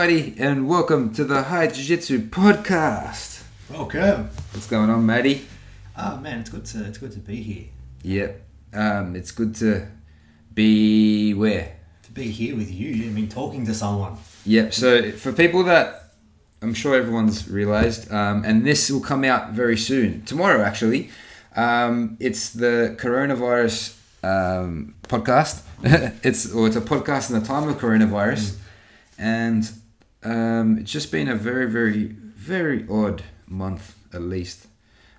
everybody, and welcome to the High Jiu Jitsu podcast. Welcome. What's going on, Maddie? Oh man, it's good to it's good to be here. Yep, um, it's good to be where? To be here with you. I mean, talking to someone. Yep. So for people that I'm sure everyone's realized, um, and this will come out very soon, tomorrow actually. Um, it's the coronavirus um, podcast. it's or it's a podcast in the time of coronavirus, and um, it's just been a very, very, very odd month at least.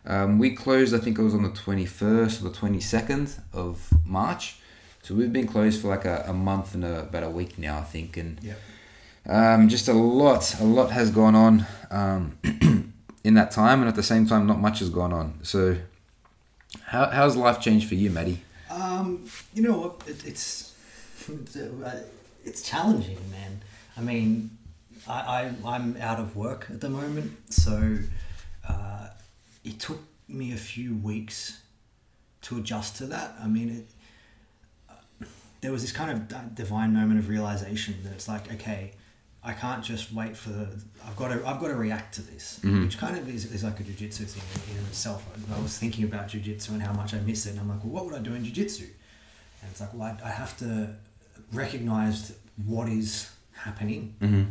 Um, we closed, I think it was on the 21st or the 22nd of March. So we've been closed for like a, a month and a, about a week now, I think. And Yep. um, just a lot, a lot has gone on um, in that time, and at the same time, not much has gone on. So, how, how's life changed for you, Maddie? Um, you know? It, it's it's challenging, man. I mean, I, I I'm out of work at the moment, so uh, it took me a few weeks to adjust to that. I mean, it, uh, there was this kind of divine moment of realization that it's like, okay, I can't just wait for the. I've got to. I've got to react to this, Mhm. which kind of is, is like a jujitsu thing in, in itself. I was thinking about jujitsu and how much I miss it, and I'm like, well, what would I do in jujitsu? And it's like, well, I, I have to recognize what is happening, Mm-hmm.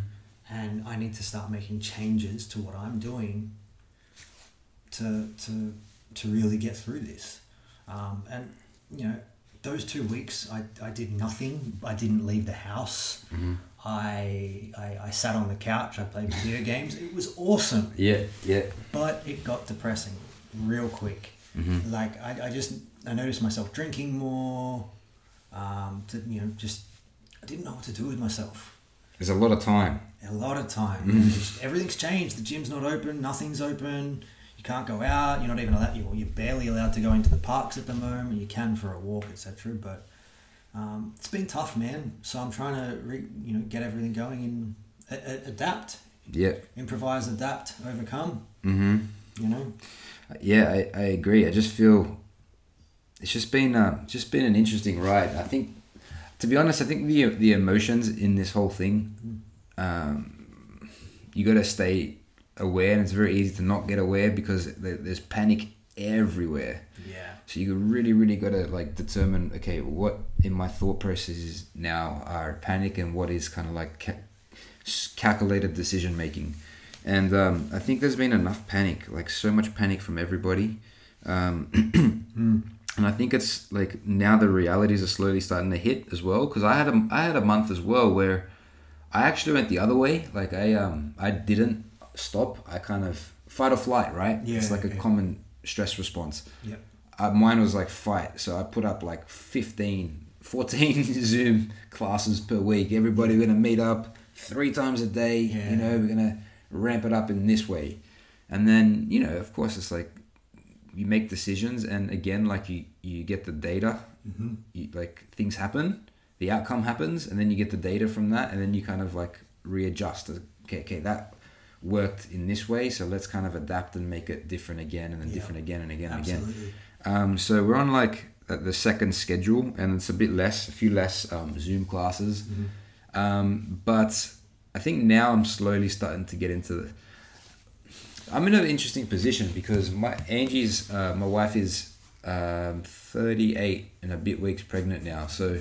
And I need to start making changes to what I'm doing to to to really get through this. Um, and you know, those two weeks, I, I did nothing. I didn't leave the house. Mm-hmm. I, I I sat on the couch. I played video games. It was awesome, Yeah, yeah. but it got depressing real quick. Mm-hmm. Like I, I just I noticed myself drinking more. Um, to, you know, just I didn't know what to do with myself There's a lot of time. a lot of time. Mm. Everything's changed. The gym's not open. Nothing's open. You can't go out. You're not even allowed. You're, you're barely allowed to go into the parks at the moment. You can for a walk, etc. But um, it's been tough, man. So I'm trying to, re, you know, get everything going and a- a- adapt, Yeah. improvise, adapt, overcome. Mm-hmm. You know. Yeah, I, I agree. I just feel it's just been uh, just been an interesting ride. I think, to be honest, I think the the emotions in this whole thing, um, you got to stay aware, and it's very easy to not get aware because there's panic everywhere. Yeah. So you really, really got to like determine, okay, what in my thought processes now are panic and what is kind of like ca- calculated decision making. And um, I think there's been enough panic, like so much panic from everybody. Um, and I think it's like now the realities are slowly starting to hit as well. Because I had a I had a month as well where I actually went the other way. Like I um I didn't stop. I kind of fight or flight, right? Yeah, it's like a yeah. common stress response Yep. uh, mine was like fight so i put up like 15 14 zoom classes per week everybody we're gonna meet up three times a day Yeah. you know we're gonna ramp it up in this way and then you know of course it's like you make decisions and again like you you get the data Mm-hmm. you, like things happen the outcome happens and then you get the data from that and then you kind of like readjust okay okay that worked in this way so let's kind of adapt and make it different again and then Yeah. different again and again and again um, so we're on like the second schedule, and it's a bit less, a few less um, Zoom classes. Mm-hmm. Um, but I think now I'm slowly starting to get into the. I'm in an interesting position because my Angie's, uh, my wife is um, 38 and a bit weeks pregnant now. So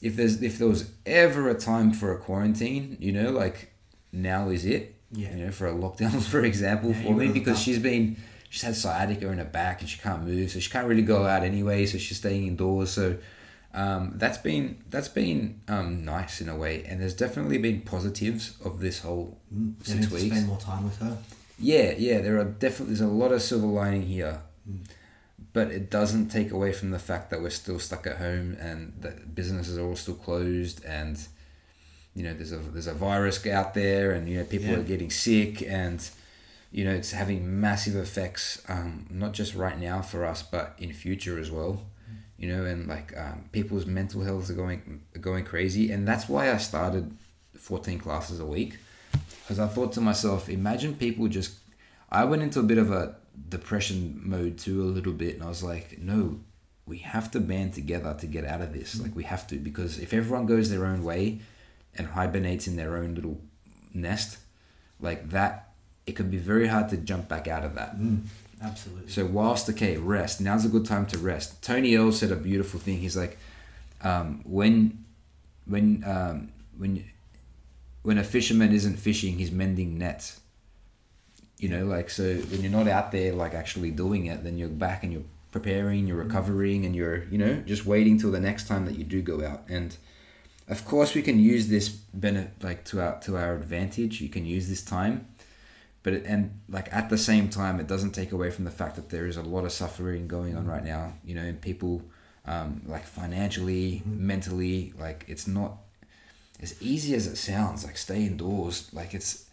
if there's if there was ever a time for a quarantine, you know, like now is it. Yeah. You know, for a lockdown, for example, Yeah, for me because she's been she's had sciatica in her back and she can't move, so she can't really go out anyway. So she's staying indoors. So um, that's been that's been um, nice in a way, and there's definitely been positives of this whole Mm. six weeks. spend more time with her. Yeah, yeah, there are definitely there's a lot of silver lining here, but it doesn't take away from the fact that we're still stuck at home and that businesses are all still closed and you know there's a there's a virus out there and you know people Yeah. are getting sick and you know it's having massive effects um, not just right now for us but in future as well you know and like um, people's mental health are going are going crazy. And that's why I started 14 classes a week because I thought to myself, imagine people just. I went into a bit of a depression mode too, a little bit, and I was like, no, we have to band together to get out of this. Like, we have to, because if everyone goes their own way and hibernates in their own little nest, like that, it could be very hard to jump back out of that. Mm, absolutely. So whilst okay, rest. Now's a good time to rest. Tony Earl said a beautiful thing. He's like, um, when, when, um, when, when a fisherman isn't fishing, he's mending nets. You know, like so when you're not out there like actually doing it, then you're back and you're preparing, you're recovering, and you're you know just waiting till the next time that you do go out. And of course, we can use this benefit like to our to our advantage. You can use this time but it, and like at the same time it doesn't take away from the fact that there is a lot of suffering going on right now you know and people um, like financially mentally like it's not as easy as it sounds like stay indoors like it's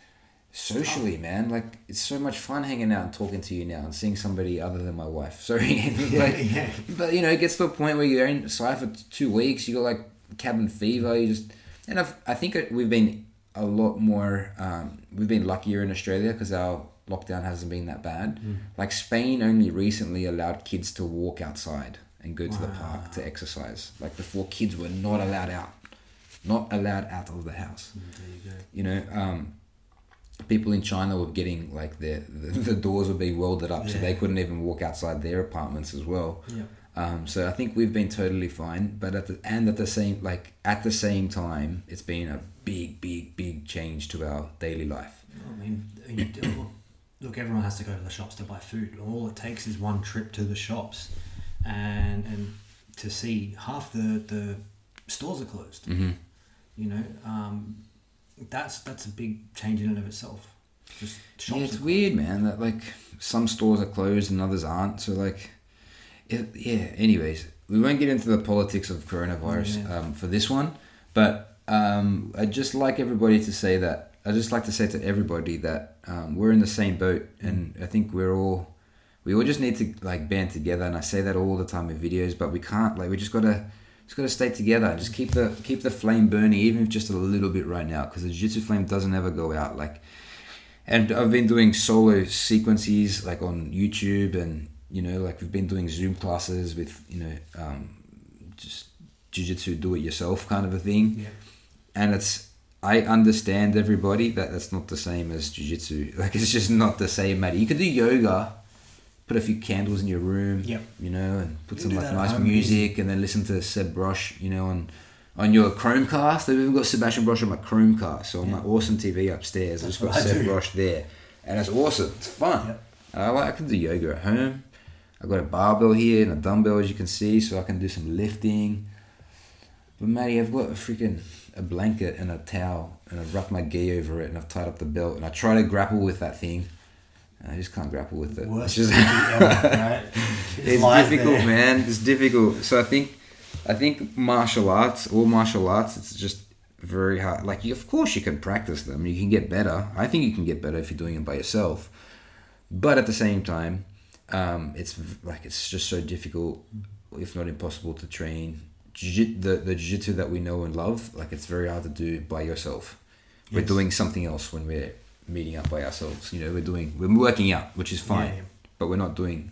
socially man like it's so much fun hanging out and talking to you now and seeing somebody other than my wife. Sorry. Like, yeah. but you know it gets to a point where you're inside for two weeks you got like cabin fever you just and I've, i think we've been a lot more um, we've been luckier in australia because our lockdown hasn't been that bad. Like spain only recently allowed kids to walk outside and go to the park to exercise like before kids were not allowed out not allowed out of the house There you go. you know um, people in china were getting like their the, the doors were being welded up so they couldn't even walk outside their apartments as well Yeah. um, so I think we've been totally fine, but at the and at the same like at the same time, it's been a big, big, big change to our daily life. I mean, look, everyone has to go to the shops to buy food. All it takes is one trip to the shops, and and to see half the the stores are closed. Mm-hmm. You know, um, that's that's a big change in and of itself. Just. Yeah, it's weird, man. That like some stores are closed and others aren't. So like, it, yeah. Anyways, we won't get into the politics of coronavirus Yeah. um, for this one, but um, I'd just like everybody to say that. I just like to say to everybody that um, we're in the same boat, and I think we're all we all just need to like band together. And I say that all the time in videos, but we can't. Like we just gotta just gotta stay together. and Just keep the keep the flame burning, even if just a little bit right now, because the jiu-jitsu flame doesn't ever go out. Like and I've been doing solo sequences like on YouTube, and you know, like we've been doing Zoom classes with you know, um, just jujitsu do it yourself kind of a thing. Yeah. And it's I understand everybody that that's not the same as jujitsu. Like it's just not the same, mate. You can do yoga, put a few candles in your room, Yep. you know, and put You some like nice music, and then listen to Seb Brosh, you know, on on your Chromecast. They've even got Sebastian Brosh on my Chromecast, so on my awesome TV upstairs. That's I've just got I Seb. Brosh there, and it's awesome. It's fun. Yep. I like I can do yoga at home. I've got a barbell here and a dumbbell, as you can see, so I can do some lifting. But Matty, I've got a freaking a blanket and a towel, and I've wrapped my gi over it, and I've tied up the belt, and I try to grapple with that thing. I just can't grapple with it. Worst It's just ever, right? it's lies difficult, there. man. It's difficult. So I think, I think martial arts, all martial arts, it's just very hard. Like, you, of course, you can practice them. You can get better. I think you can get better if you're doing it by yourself. But at the same time, um, it's like it's just so difficult, if not impossible, to train. Jiu- the the jiu-jitsu that we know and love, like it's very hard to do by yourself. We're doing something else when we're meeting up by ourselves. You know, we're doing we're working out, which is fine, Yeah, yeah. but we're not doing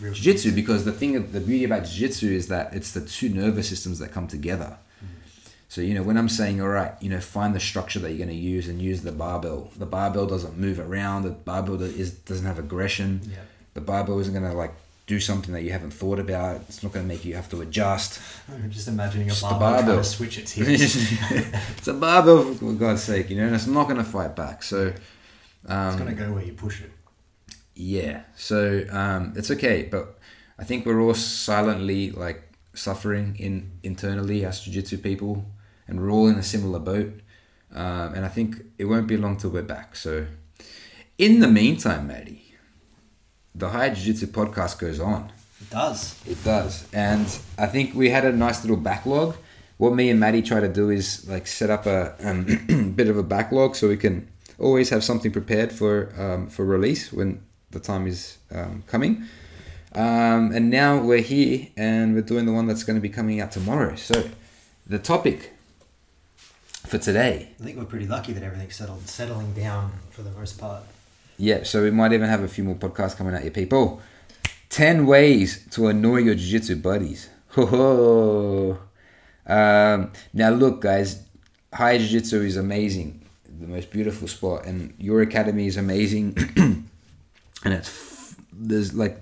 Real jiu-jitsu because the thing the beauty about jiu-jitsu is that it's the two nervous systems that come together mm. so you know when i'm saying all right you know find the structure that you're going to use and use the barbell the barbell doesn't move around the barbell is doesn't have aggression Yeah. the barbell isn't going to like do something that you haven't thought about. It's not going to make you have to adjust. I'm just imagining a the barbell, trying to switch its hips. it's a barbell for god's sake you know and it's not going to fight back. So um, it's gonna go where you push it. yeah. So um, it's okay but i think we're all silently like suffering in internally as jiu-jitsu people and we're all in a similar boat. Um, and i think it won't be long till we're back. So in the meantime matty the high jiu-jitsu podcast goes on. It does. it does. And i think we had a nice little backlog. What me and maddie try to do is like set up a um, bit of a backlog so we can always have something prepared for um, for release when the time is um, coming. Um, and now we're here and we're doing the one that's going to be coming out tomorrow. So the topic for today. I think we're pretty lucky that everything's settled, settling down for the most part. Yeah so we might even have a few more podcasts coming at you, people. 10 ways to annoy your jiu-jitsu buddies. Ho ho. Um, now look guys high jiu-jitsu is amazing. The most beautiful spot, and your academy is amazing, and it's f- there's like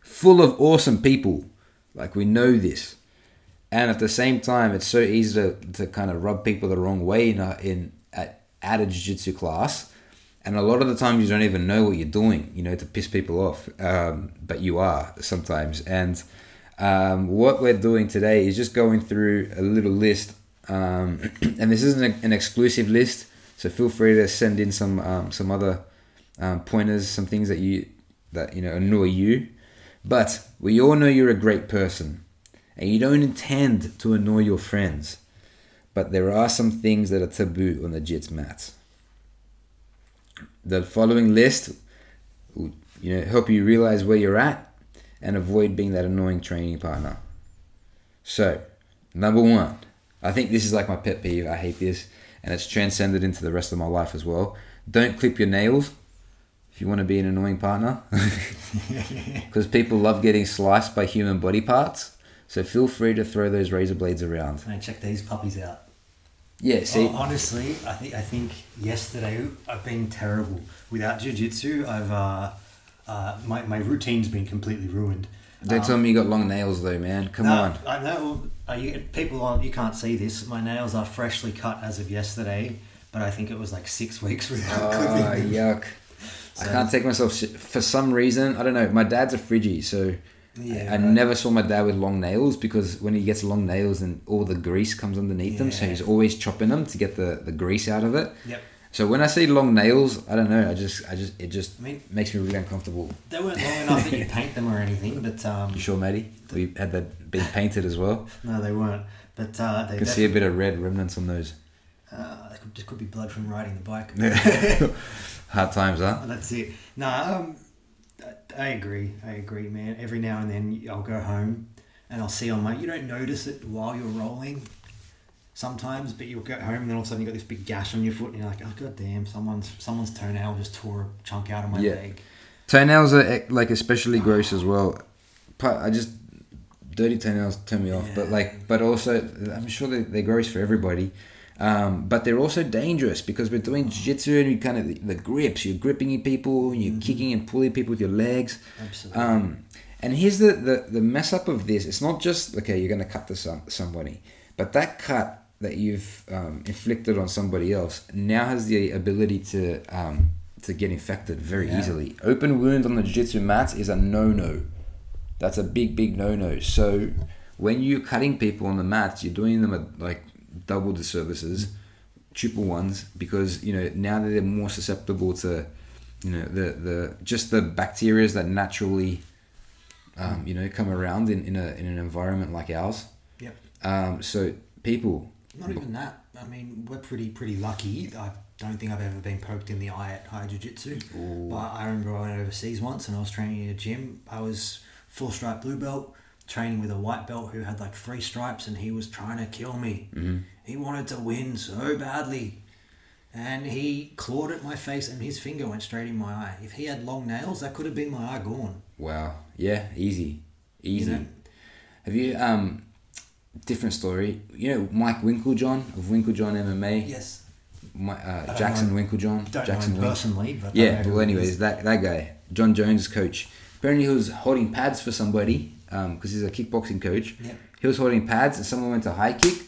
full of awesome people. Like we know this, and at the same time, it's so easy to, to kind of rub people the wrong way in a, in at, at a jiu-jitsu class. And a lot of the times you don't even know what you're doing, you know, to piss people off. Um, but you are sometimes. And um, what we're doing today is just going through a little list. Um, and this isn't an exclusive list, so feel free to send in some um, some other um, pointers, some things that you that you know annoy you. But we all know you're a great person, and you don't intend to annoy your friends. But there are some things that are taboo on the jits mats. The following list will you know help you realize where you're at and avoid being that annoying training partner. So, number one, I think this is like my pet peeve. I hate this, and it's transcended into the rest of my life as well. Don't clip your nails if you want to be an annoying partner, because people love getting sliced by human body parts. So feel free to throw those razor blades around. And check these puppies out. Yeah, see, Oh, honestly, I think I think yesterday I've been terrible without jujitsu. I've uh, uh, my my routine's been completely ruined. don't Um, tell me you got long nails though, man. Come no, on. I know uh, you, people on you can't see this. My nails are freshly cut as of yesterday, but I think it was like six weeks without Oh, clipping. them. yuck. I can't take myself for some reason. I don't know. My dad's a Friggy, so Yeah, I, I right. never saw my dad with long nails because when he gets long nails, and all the grease comes underneath them, so he's always chopping them to get the, the grease out of it. Yep. So when I see long nails, I don't know. I just, I just, it just I mean, makes me really uncomfortable. they weren't long enough that you paint them or anything, but um, You sure, matey? We had that being painted as well. no, they weren't. But uh, they I can see a bit of red remnants on those. Uh, it could, just could be blood from riding the bike. Hard times, huh? That's it. No, um, I, agree. I agree, man. Every now and then I'll go home and I'll see on my. You don't notice it while you're rolling sometimes, but you'll get home and then all of a sudden you got this big gash on your foot and you're like, oh god damn, someone's someone's toenail just tore a chunk out of my Yeah. leg. Toenails are eh, like especially gross as well. But I just dirty toenails turn me off. But like, but also I'm sure they they're gross for everybody. Um, but they're also dangerous because we're doing jiu-jitsu and you kind of the, the grips. You're gripping people, you're kicking and pulling people with your legs. Absolutely. Um, and here's the, the the mess up of this. It's not just okay. You're cut to some somebody, but that cut that you've um, inflicted on somebody else now has the ability to um, to get infected very Yeah. easily. Open wound on the jiu-jitsu mats is a no-no. That's a big, big no-no. So when you're cutting people on the mats, you're doing them at like double the services, triple ones, because you know now that they're more susceptible to, you know, the the just the bacteria that naturally, um, you know, come around in, in a in an environment like ours. Yep. Um, so people, Not even that. I mean, we're pretty pretty lucky. I don't think I've ever been poked in the eye at high jiu-jitsu. Ooh. But I remember I went overseas once and I was training in a gym. I was full stripe blue belt, training with a white belt who had like three stripes and he was trying to kill me. Mhm. He wanted to win so badly. And he clawed at my face and his finger went straight in my eye. If he had long nails, that could have been my eye gone. wow, yeah, easy, easy. You know? Have you um, different story? You know Mike Winkeljohn of Winkeljohn MMA. Yes. My, uh, Jackson know- Winkeljohn. Don't Jackson know personally, but Yeah, well, anyways, that that guy, Jon Jones' coach. Apparently, he was holding pads for somebody because he's a kickboxing coach. Yep. He was holding pads, and someone went to high kick,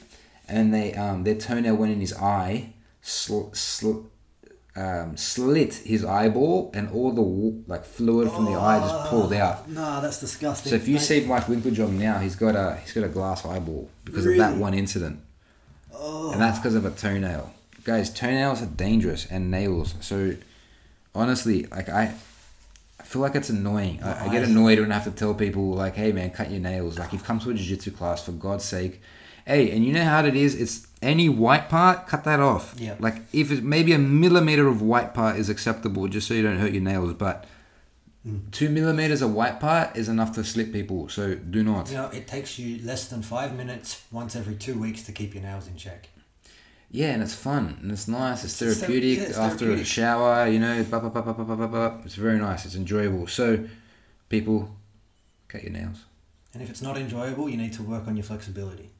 and they um, their toenail went in his eye, sl- sl- um, slit his eyeball, and all the like fluid from the eye just pulled out. Nah, that's disgusting. So if you Mate. see Mike Winkeljohn now, he's got a he's got a glass eyeball because of that one incident, Oh. and that's because of a toenail. Guys, toenails are dangerous, and nails. So honestly, like I feel like it's annoying. I, I get annoyed when I have to tell people like, "Hey man, cut your nails." Like you've come to a jiu-jitsu class for God's sake. Hey, and you know how it is. It's any white part, cut that off. Yeah. Like if it's maybe a millimeter of white part is acceptable, just so you don't hurt your nails, but. Mm. Two millimeters of white part is enough to slip people, so do not. You know, it takes you less than five minutes once every two weeks to keep your nails in check. Yeah, and it's fun and it's nice. It's therapeutic, yeah, it's after a shower. You know, it's very nice. It's enjoyable. So, people, cut your nails. And if it's not enjoyable, you need to work on your flexibility.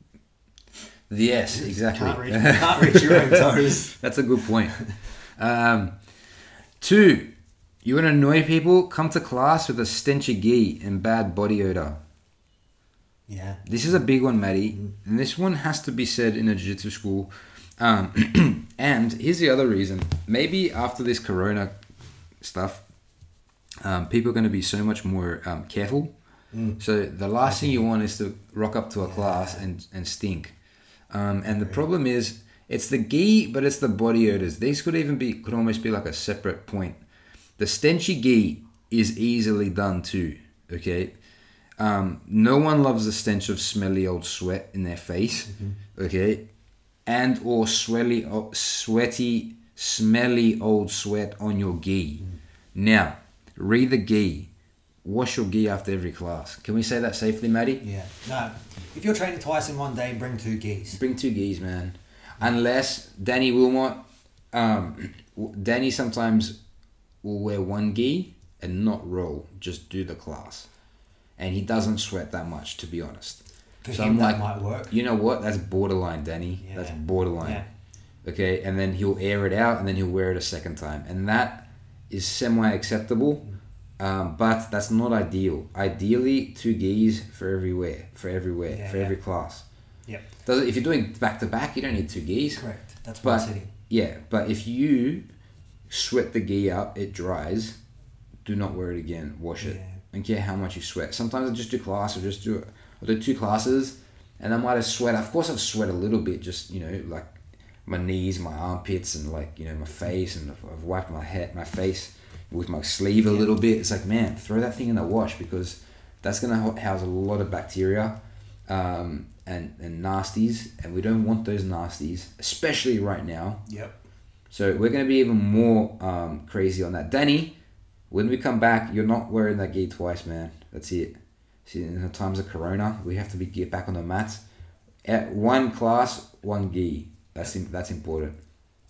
Yes, exactly. Can't reach, can't reach your own toes. That's a good point. Um, two, you want to annoy people? Come to class with a stench of gi and bad body odor. Yeah. This is a big one, Maddie. Mm. And this one has to be said in a jiu jitsu school um, and here's the other reason. Maybe after this corona stuff, um, people are going to be so much more um, careful. Mm. So the last thing you want is to rock up to a class and, and stink. Um, and the problem is, it's the gi, but it's the body odors. These could even be, could almost be like a separate point. The stenchy gi is easily done too. Okay, um, no one loves the stench of smelly old sweat in their face. Okay, and or sweaty, sweaty, smelly old sweat on your gi. Now, read the gi. Wash your gi after every class. Can we say that safely, Maddie? Yeah. No. If you're training twice in one day, bring two geese. Bring two gis, man. Unless Danny Wilmot, um, Danny sometimes will wear one gi and not roll, just do the class, and he doesn't sweat that much, to be honest. For So I'm that like, might work. You know what? That's borderline, Danny. That's borderline. Yeah. Okay, and then he'll air it out, and then he'll wear it a second time, and that is semi acceptable. Um, but that's not ideal. Ideally, two gis for everywhere, for everywhere, Yeah, for yeah. every class. Yep. Does if you're doing back to back, you don't need two gis. Correct. That's But- one sitting. Yeah, but if you sweat the gi out, it dries. Do not wear it again. Wash it. Yeah. I don't care how much you sweat. Sometimes I just do class or just do I do two classes, and I might have sweat. Of course, I've sweat a little bit, just you know, like my knees, my armpits, and like you know my face, and I've, I've wiped my head, my face with my sleeve a Yeah. little bit. It's like man, throw that thing in the wash because that's gonna house a lot of bacteria. Um, and, and nasties, and we don't want those nasties, especially right now. Yep. So we're going to be even more um, crazy on that. Danny, when we come back, you're not wearing that gi twice, man. That's it. See, in the times of Corona, we have to be get back on the mats. At one class, one gi. That's that's important.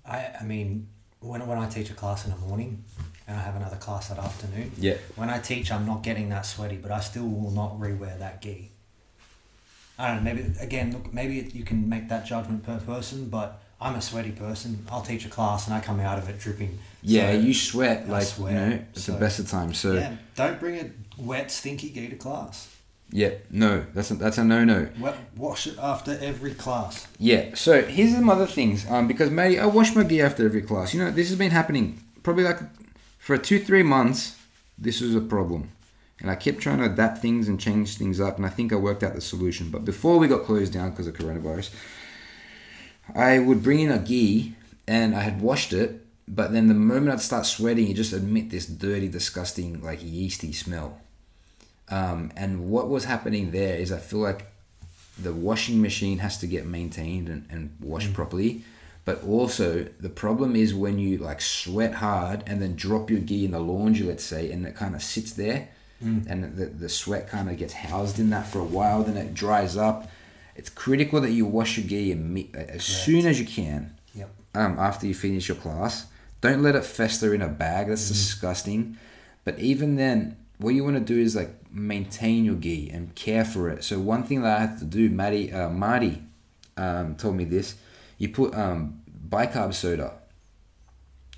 I, I mean, when, when I teach a class in the morning and I have another class that afternoon, Yeah. when I teach, I'm not getting that sweaty, but I still will not rewear that gi. I don't know. Maybe again, look, maybe you can make that judgment per person, but I'm a sweaty person. I'll teach a class and I come out of it dripping. Yeah, So, you sweat I like sweat, you know at the best of times. So yeah, don't bring wet, stinky gi to class. Yeah, no, that's a, that's a no no. Wet, wash it after every class. Yeah. So here's some other things. Um, because maybe I wash my gear after every class. You know, this has been happening probably like for two three months. This was a problem, and I kept trying to adapt things and change things up, and I think I worked out the solution. But before we got closed down because of coronavirus, I would bring in a gi, and I had washed it. But then the moment I'd start sweating, you just admit this dirty, disgusting, like yeasty smell. Um, and what was happening there is I feel like the washing machine has to get maintained and, and washed properly. But also the problem is when you like sweat hard and then drop your gi in the laundry, let's say, and it kind of sits there, and the, the sweat kind of gets housed in that for a while, then it dries up. It's critical that you wash your gi imme- as soon as you can Yep. um, after you finish your class. Don't let it fester in a bag. That's disgusting. But even then, what you want to do is like maintain your gi and care for it. So one thing that I had to do, Maddie, uh, Marty, um, told me this. You put um, bicarb soda.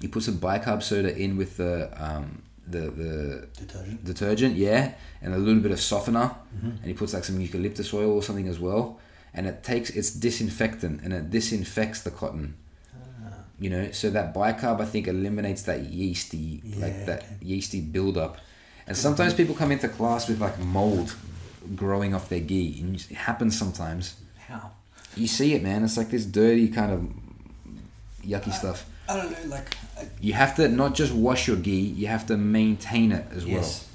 You put some bicarb soda in with the um, the the Detergent. detergent, yeah, and a little bit of softener, and he puts like some eucalyptus oil or something as well, and it takes it's disinfectant and it disinfects the cotton. You know, so that bicarb I think eliminates that yeasty, like that okay. yeasty buildup. And sometimes people come into class with like mold growing off their gi, and it happens sometimes. How? You see it, man. It's like this dirty kind of yucky stuff. I don't know. Like I, You have to not just wash your gi, you have to maintain it as well. yes.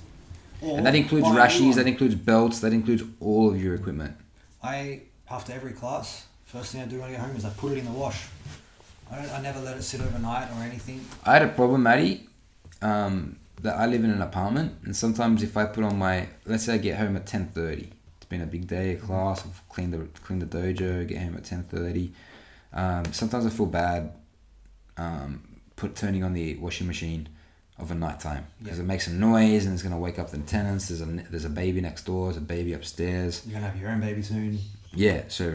Or And that includes buy a new rashies, that includes belts, that includes all of your equipment. I after every class, first thing I do when I get home is I put it in the wash. I don't. I never let it sit overnight or anything. I had a problem, Maddie, um, that I live in an apartment, and sometimes if I put on my, let's say I get home at ten thirty, it's been a big day of class, I've cleaned the cleaned the dojo, get home at ten thirty. Um, sometimes I feel bad, um, put turning on the washing machine of a night time because Yeah. it makes some noise and it's gonna wake up the tenants. There's a there's a baby next door, there's a baby upstairs. You're gonna have your own baby soon. Yeah, so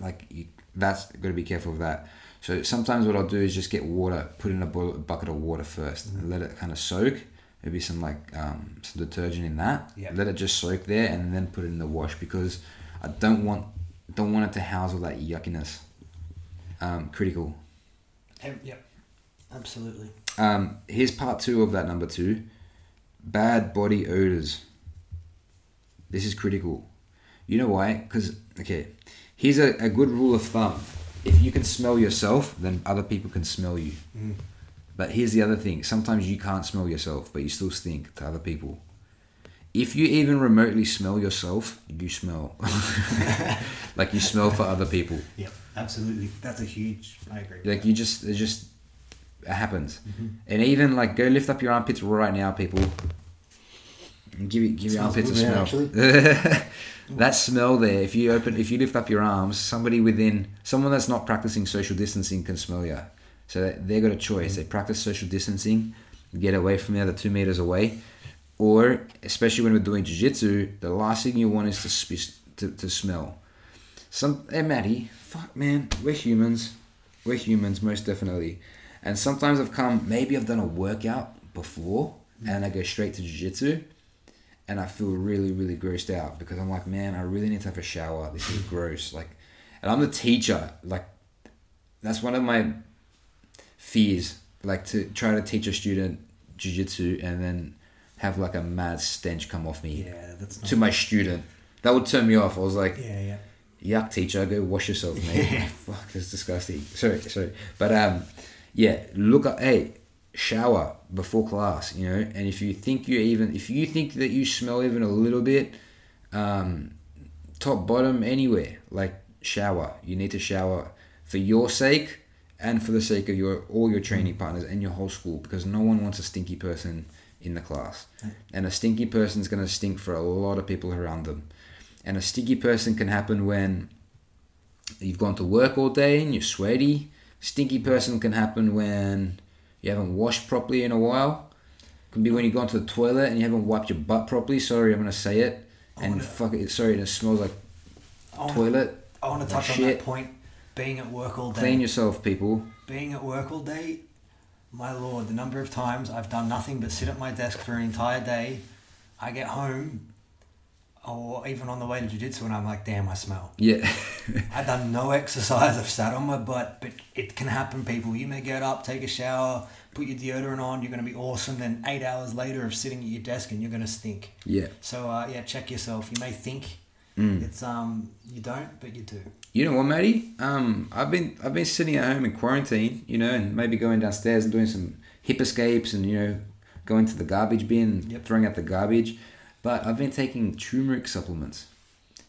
like you, that's got to be careful of that. So sometimes what I'll do is just get water, put in a bu- bucket of water 1st and let it kind of soak. Maybe some like um, some detergent in that. Yeah. Let it just soak there, and then put it in the wash because I don't want don't want it to house all that yuckiness. Um, critical. Yep. Absolutely. Um, here's part two of that number two. Bad body odors. This is critical. You know why? Because okay, here's a, a good rule of thumb. If you can smell yourself, then other people can smell you. Mm. But here's the other thing. Sometimes you can't smell yourself, but you still stink to other people. If you even remotely smell yourself, you smell. like you smell for other people. Yep. Absolutely. That's a huge. I agree. Like you just it just it happens. Mhm. And even like go lift up your armpits right now, people. And give it give your armpits a good, smell. that smell there, if you open if you lift up your arms, somebody within someone that's not practicing social distancing can smell you. So they- got a choice. They practice social distancing, get away from the other two meters away, or especially when we're doing jiu-jitsu, the last thing you want is to sp- to, to smell. Some hey Matty, fuck man, we're humans. We're humans, most definitely. And sometimes I've come, maybe I've done a workout before, and I go straight to jiu-jitsu, and I feel really, really grossed out because I'm like, man, I really need to have a shower. This is gross. Like, and I'm the teacher. Like, that's one of my fears. Like to try to teach a student jiu-jitsu and then have like a mad stench come off me Yeah, that's not. to my student. That would turn me off. I was like, Yeah, yeah. yuck teacher go wash yourself mate fuck that's disgusting sorry sorry but um yeah look up hey shower before class you know? And if you think you even if you think that you smell even a little bit um top bottom anywhere like shower. You need to shower for your sake and for the sake of your all your training partners and your whole school because no one wants a stinky person in the class. And a stinky person's going to stink for a lot of people around them. And a stinky person can happen when you've gone to work all day and you're sweaty. Stinky person can happen when you haven't washed properly in a while. It Can be when you go into the toilet and you haven't wiped your butt properly. Sorry, I'm gonna say it. And wanna- fuck it, sorry, and it smells like I wanna, toilet. I want to touch on that point. Being at work all day. Clean yourself, people. being at work all day, my lord, the number of times I've done nothing but sit at my desk for an entire day. I get home, or even on the way to jiu-jitsu, and I'm like, damn, I smell. Yeah. I've done no exercise. I've sat on my butt, but it can happen, people. You may get up, take a shower, put your deodorant on. You're going to be awesome. Then eight hours later of sitting at your desk, and you're going to stink. yeah. So uh, yeah, check yourself. You may think Mm. it's um you don't, but you do. You know what, Matty? Um, I've been I've been sitting at home in quarantine, you know, and maybe going downstairs and doing some hip escapes and you know, going to the garbage bin, Yep. throwing out the garbage. But I've been taking turmeric supplements,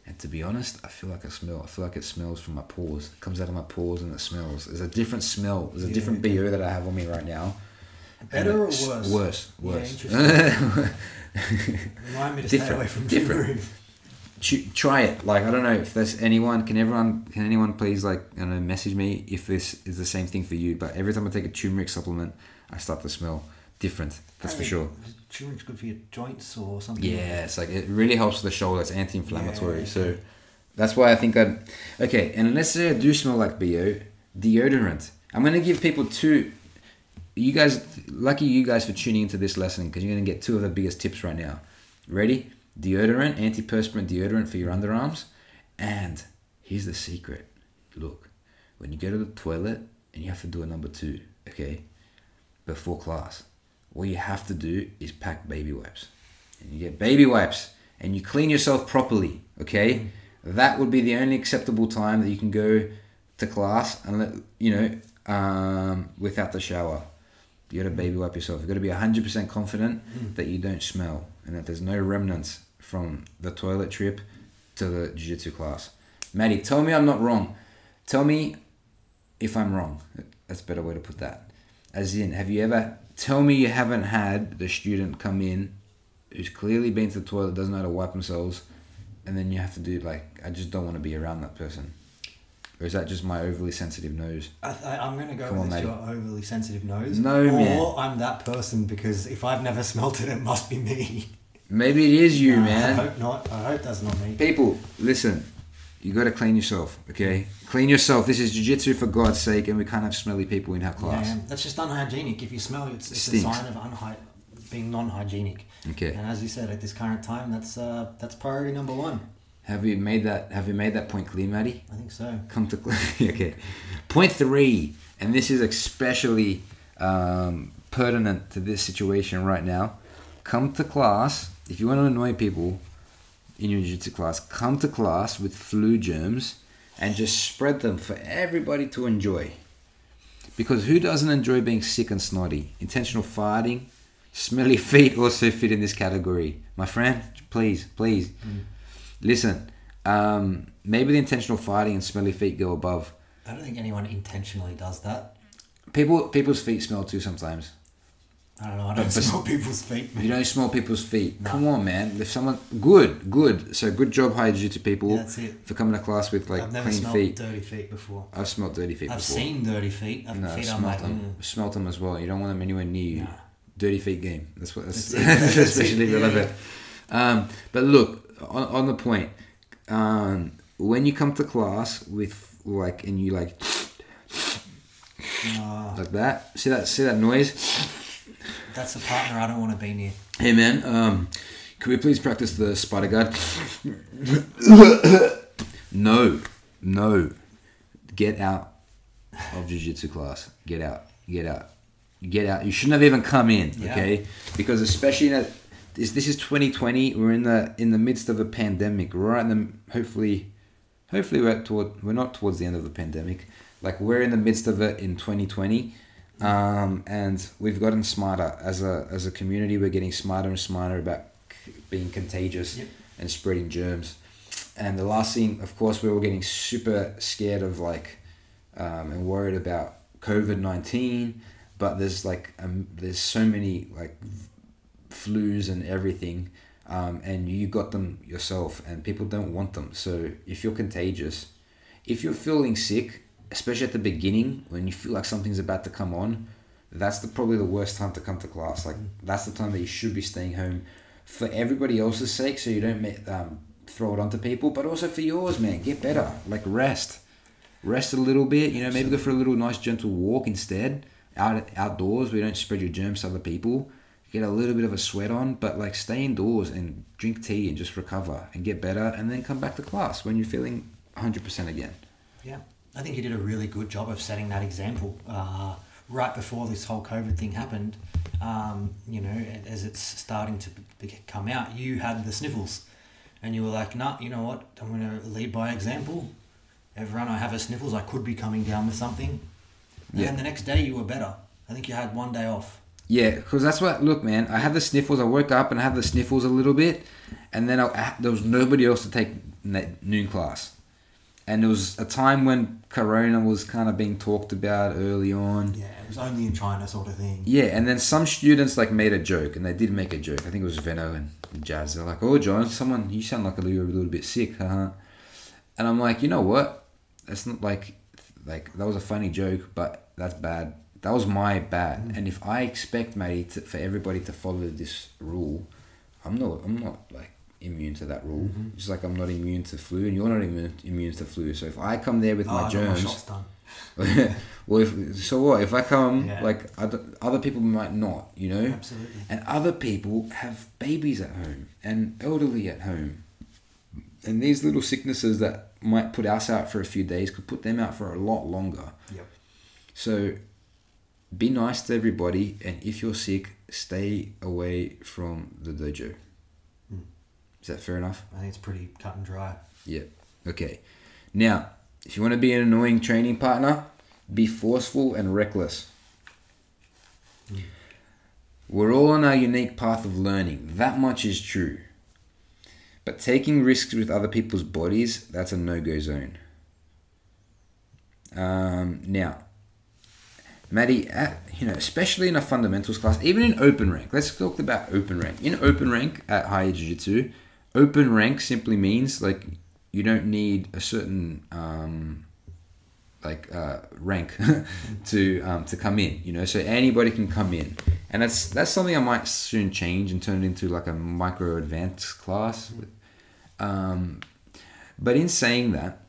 and to be honest, I feel like I smell. I feel like it smells from my pores. It comes out of my pores and it smells. There's a different smell. There's a Yeah, different okay. BO that I have on me right now. Better And or it's worse? Worse. Yeah, Worse. Remind me to stay Different, away from different. turmeric. Try it. Like I don't know if there's anyone. Can everyone? Can anyone please like I don't know message me if this is the same thing for you? But every time I take a turmeric supplement, I start to smell different. That's for sure. Turmeric's good for your joints or something. Yeah, it's like it really helps with the shoulder. It's anti-inflammatory. Yeah, So that's why I think I'd. Okay, and let's say I do smell like bo deodorant. I'm gonna give people two. You guys, lucky you guys for tuning into this lesson because you're gonna get two of the biggest tips right now. Ready? Deodorant, antiperspirant deodorant for your underarms, and here's the secret. Look, when you go to the toilet and you have to do a number two, okay, before class, what you have to do is pack baby wipes. And you get baby wipes and you clean yourself properly, okay? That would be the only acceptable time that you can go to class and let, you know, um, without the shower. You gotta baby wipe yourself. You gotta be 100% confident that you don't smell and that there's no remnants from the toilet trip to the jiu jitsu class. Maddie, tell me I'm not wrong. Tell me if I'm wrong. That's a better way to put that. As in, have you ever tell me you haven't had the student come in who's clearly been to the toilet, doesn't know how to wipe themselves, and then you have to do like, I just don't want to be around that person. Or is that just my overly sensitive nose? I th- I'm going to go Come with on, your overly sensitive nose. No, or man. I'm that person because if I've never smelt it, it must be me. Maybe it is you, man. I hope not. I hope that's not me. People, listen. You got to clean yourself, okay? Clean yourself. This is jiu-jitsu for God's sake, and we can't have smelly people in our class. Yeah, that's just unhygienic. If you smell, it's, it's a Stinks. sign of unhy- being non-hygienic. Okay. And as you said, at this current time, that's uh, that's priority number one. Have you made that? Have you made that point clear, Maddie? I think so. Come to class. okay. Point three, and this is especially um, pertinent to this situation right now. Come to class if you want to annoy people in your jiu-jitsu class. Come to class with flu germs and just spread them for everybody to enjoy. Because who doesn't enjoy being sick and snotty? Intentional farting, smelly feet also fit in this category. My friend, please, please, listen. Um, maybe the intentional farting and smelly feet go above. I don't think anyone intentionally does that. People, people's feet smell too sometimes. I don't know. I don't but- smell people's feet. You don't smell people's feet. No. Come on, man. If someone good, good. So good job, high jiu-jitsu people, Yeah, that's it. for coming to class with like clean feet. I've never clean smelled feet. dirty feet before. I've smelled dirty feet I've before. seen dirty feet. I've no, feet like, them. mm. Smelt them as well. You don't want them anywhere near you. No. Dirty feet game. That's what. That's, That's. That's it, especially yeah. relevant. Um, but look, on, on the point, um, when you come to class with like, and you like like that. See that? See that noise? That's a partner I don't want to be near. Hey man, um, can we please practice the spider guard? no, no. Get out of jiu-jitsu class. Get out. Get out. Get out. You shouldn't have even come in, Yeah. okay? Because especially in a, this this is 2020. We're in the in the midst of a pandemic. We're right in the hopefully, hopefully we're toward we're not towards the end of the pandemic. Like we're in the midst of it in 2020 um, and we've gotten smarter as a as a community. We're getting smarter and smarter about c- being contagious Yep. and spreading germs. And the last thing, of course, we were getting super scared of like um, and worried about COVID nineteen. But there's like um, there's so many like flus and everything, um, and you got them yourself, and people don't want them. So if you're contagious, if you're feeling sick, especially at the beginning when you feel like something's about to come on, that's the probably the worst time to come to class. Like that's the time that you should be staying home for everybody else's sake, so you don't um, throw it onto people, but also for yours, man. Get better, like rest, rest a little bit. You know, maybe go for a little nice gentle walk instead, out outdoors. We don't spread your germs to other people. Get a little bit of a sweat on, but like stay indoors and drink tea and just recover and get better, and then come back to class when you're feeling 100% again. Yeah, I think you did a really good job of setting that example uh, right before this whole COVID thing happened. Um, you know, as it's starting to be- come out, you had the sniffles, and you were like, "Nah, you know what? I'm going to lead by example. Everyone, I have a sniffles. I could be coming down with something." And Yeah. then the next day, you were better. I think you had one day off. Yeah, because that's what. Look, man, I had the sniffles. I woke up and I had the sniffles a little bit, and then I, there was nobody else to take noon class, and there was a time when Corona was kind of being talked about early on. Yeah, it was only in China, sort of thing. Yeah, and then some students like made a joke, and they did make a joke. I think it was Veno and Jazz. They're like, "Oh, John, someone you sound like a little, a little bit sick, huh?" And I'm like, you know what? That's not like, like that was a funny joke, but that's bad. That was my bad. Mm. And if I expect, matey, to, for everybody to follow this rule, I'm not. I'm not like immune to that rule. Mm-hmm. Just like I'm not immune to flu, and you're not immune, immune to flu. So if I come there with Oh, my I my germs, done. well, if, so what? If I come, Yeah. like other, other people might not, you know, Absolutely. and other people have babies at home and elderly at home, and these little sicknesses that might put us out for a few days could put them out for a lot longer. Yep. So, be nice to everybody, and if you're sick, stay away from the dojo. Mm. Is that fair enough? I think it's pretty cut and dry. Yeah. Okay. Now, if you want to be an annoying training partner, be forceful and reckless. We're all on our unique path of learning. That much is true. But taking risks with other people's bodies, that's a no go zone. Um, now, Maddie, at, you know, especially in a fundamentals class, even in open rank, let's talk about open rank. In open rank at higher jiu jitsu, open rank simply means like you don't need a certain um, like uh, rank to um, to come in. You know, so anybody can come in, and that's that's something I might soon change and turn it into like a micro advanced class. With, um, But in saying that,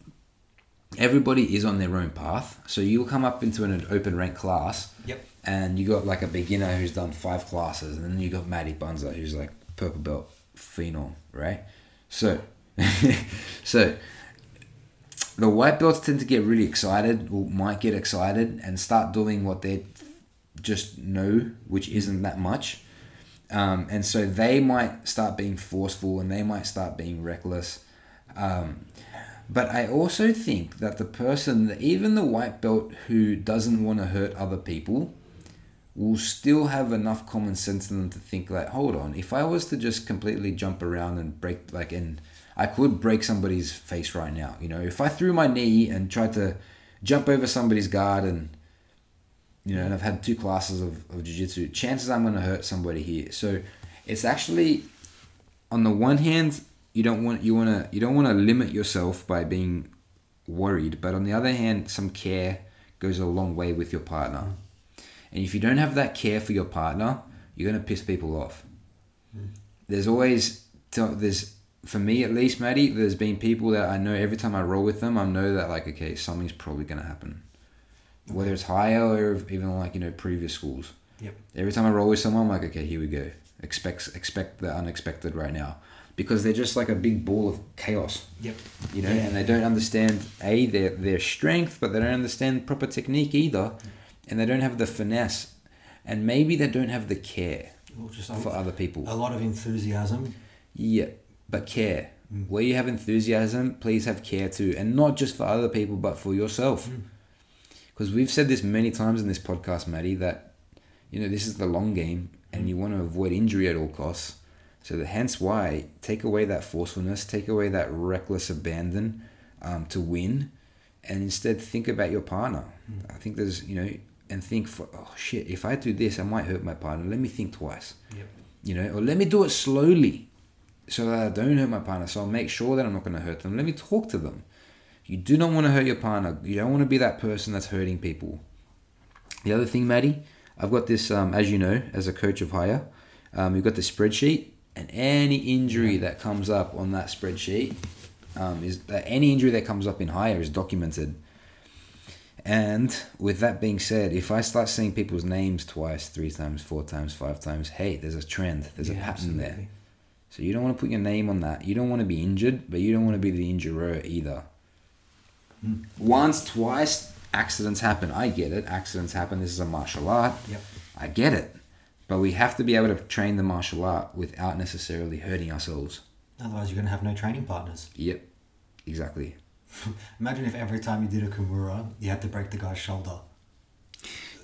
everybody is on their own path. So you'll come up into an open rank class, Yep. and you got like a beginner who's done five classes, and then you got Matty Bunza who's like purple belt phenom, right? So, so the white belts tend to get really excited, or might get excited, and start doing what they just know, which isn't that much. Um, and so they might start being forceful and they might start being reckless. Um, but I also think that the person, even the white belt who doesn't want to hurt other people, will still have enough common sense in them to think like, hold on, if I was to just completely jump around and break like and I could break somebody's face right now. You know, if I threw my knee and tried to jump over somebody's guard and you know, and I've had two classes of, of jiu-jitsu, chances I'm going to hurt somebody here. So it's actually on the one hand, you don't want you want to you don't want to limit yourself by being worried, but on the other hand, some care goes a long way with your partner. And if you don't have that care for your partner, you're going to piss people off. There's always there's for me at least, Maddie, there's been people that I know every time I roll with them, I know that like okay, something's probably going to happen. Whether it's higher or even like you know previous schools. Yep. Every time I roll with someone, I'm like, okay, here we go. Expect expect the unexpected right now, because they're just like a big ball of chaos, Yep. you know, Yeah. and they don't understand a their their strength, but they don't understand proper technique either, and they don't have the finesse, and maybe they don't have the care Well, just for other people. a lot of enthusiasm. Yeah, but care. Mm. Where you have enthusiasm, please have care too, and not just for other people, but for yourself. Mm. Because we've said this many times in this podcast, Maddie, that you know this is the long game, and you want to avoid injury at all costs. So that hence why take away that forcefulness, take away that reckless abandon um, to win, and instead think about your partner. Mm. I think there's you know, and think for oh shit, if I do this, I might hurt my partner. Let me think twice Yep. you know, or let me do it slowly so that I don't hurt my partner. So I'll make sure that I'm not going to hurt them. Let me talk to them. You do not want to hurt your partner. You don't want to be that person that's hurting people. The other thing, Maddie, I've got this, um, as you know, as a coach of hire, um, you've got the spreadsheet, and any injury that comes up on that spreadsheet um, is uh, any injury that comes up in hire is documented. And with that being said, if I start seeing people's names twice, three times, four times, five times, hey, there's a trend, there's a Yeah, pattern there. So you don't want to put your name on that. You don't want to be injured, but you don't want to be the injurer either. Mm. Once, twice, accidents happen. I get it. Accidents happen. This is a martial art. Yep. I get it. But we have to be able to train the martial art without necessarily hurting ourselves. Otherwise, you're going to have no training partners. Yep, exactly. Imagine if every time you did a Kimura, you had to break the guy's shoulder.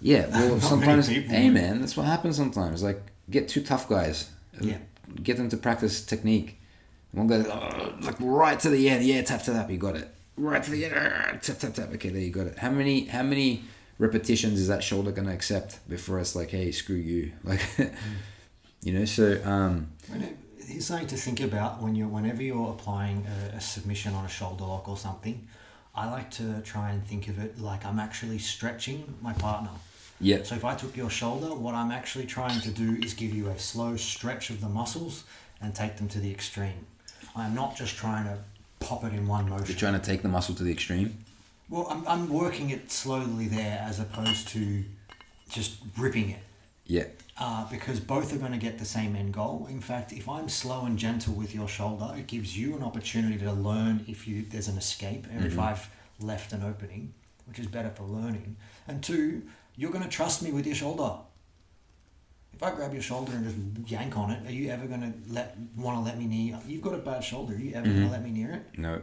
Yeah, well, sometimes, hey man, that's what happens sometimes. Like, get two tough guys. Yeah. Get them to practice technique. One guy, "Oh," like right to the end, yeah, tap tap tap, you got it. Right to the end, "Ah, tap tap tap. Okay, there you got it. How many how many repetitions is that shoulder gonna accept before it's like, hey, screw you, like, you know? So, um, Here's something to think about when you're whenever you're applying a, a submission on a shoulder lock or something. I like to try and think of it like I'm actually stretching my partner. yeah, So if I took your shoulder, what I'm actually trying to do is give you a slow stretch of the muscles and take them to the extreme. I'm not just trying to pop it in one motion. you're trying to take the muscle to the extreme. Well, I'm, I'm working it slowly there as opposed to just ripping it. Yeah, Uh, because both are going to get the same end goal. In fact, if I'm slow and gentle with your shoulder, it gives you an opportunity to learn if you there's an escape or if I've left an opening, which is better for learning. And two, you're going to trust me with your shoulder. If I grab your shoulder and just yank on it, are you ever going to let want to let me near? You've got a bad shoulder. Are you ever going to let me near it? no,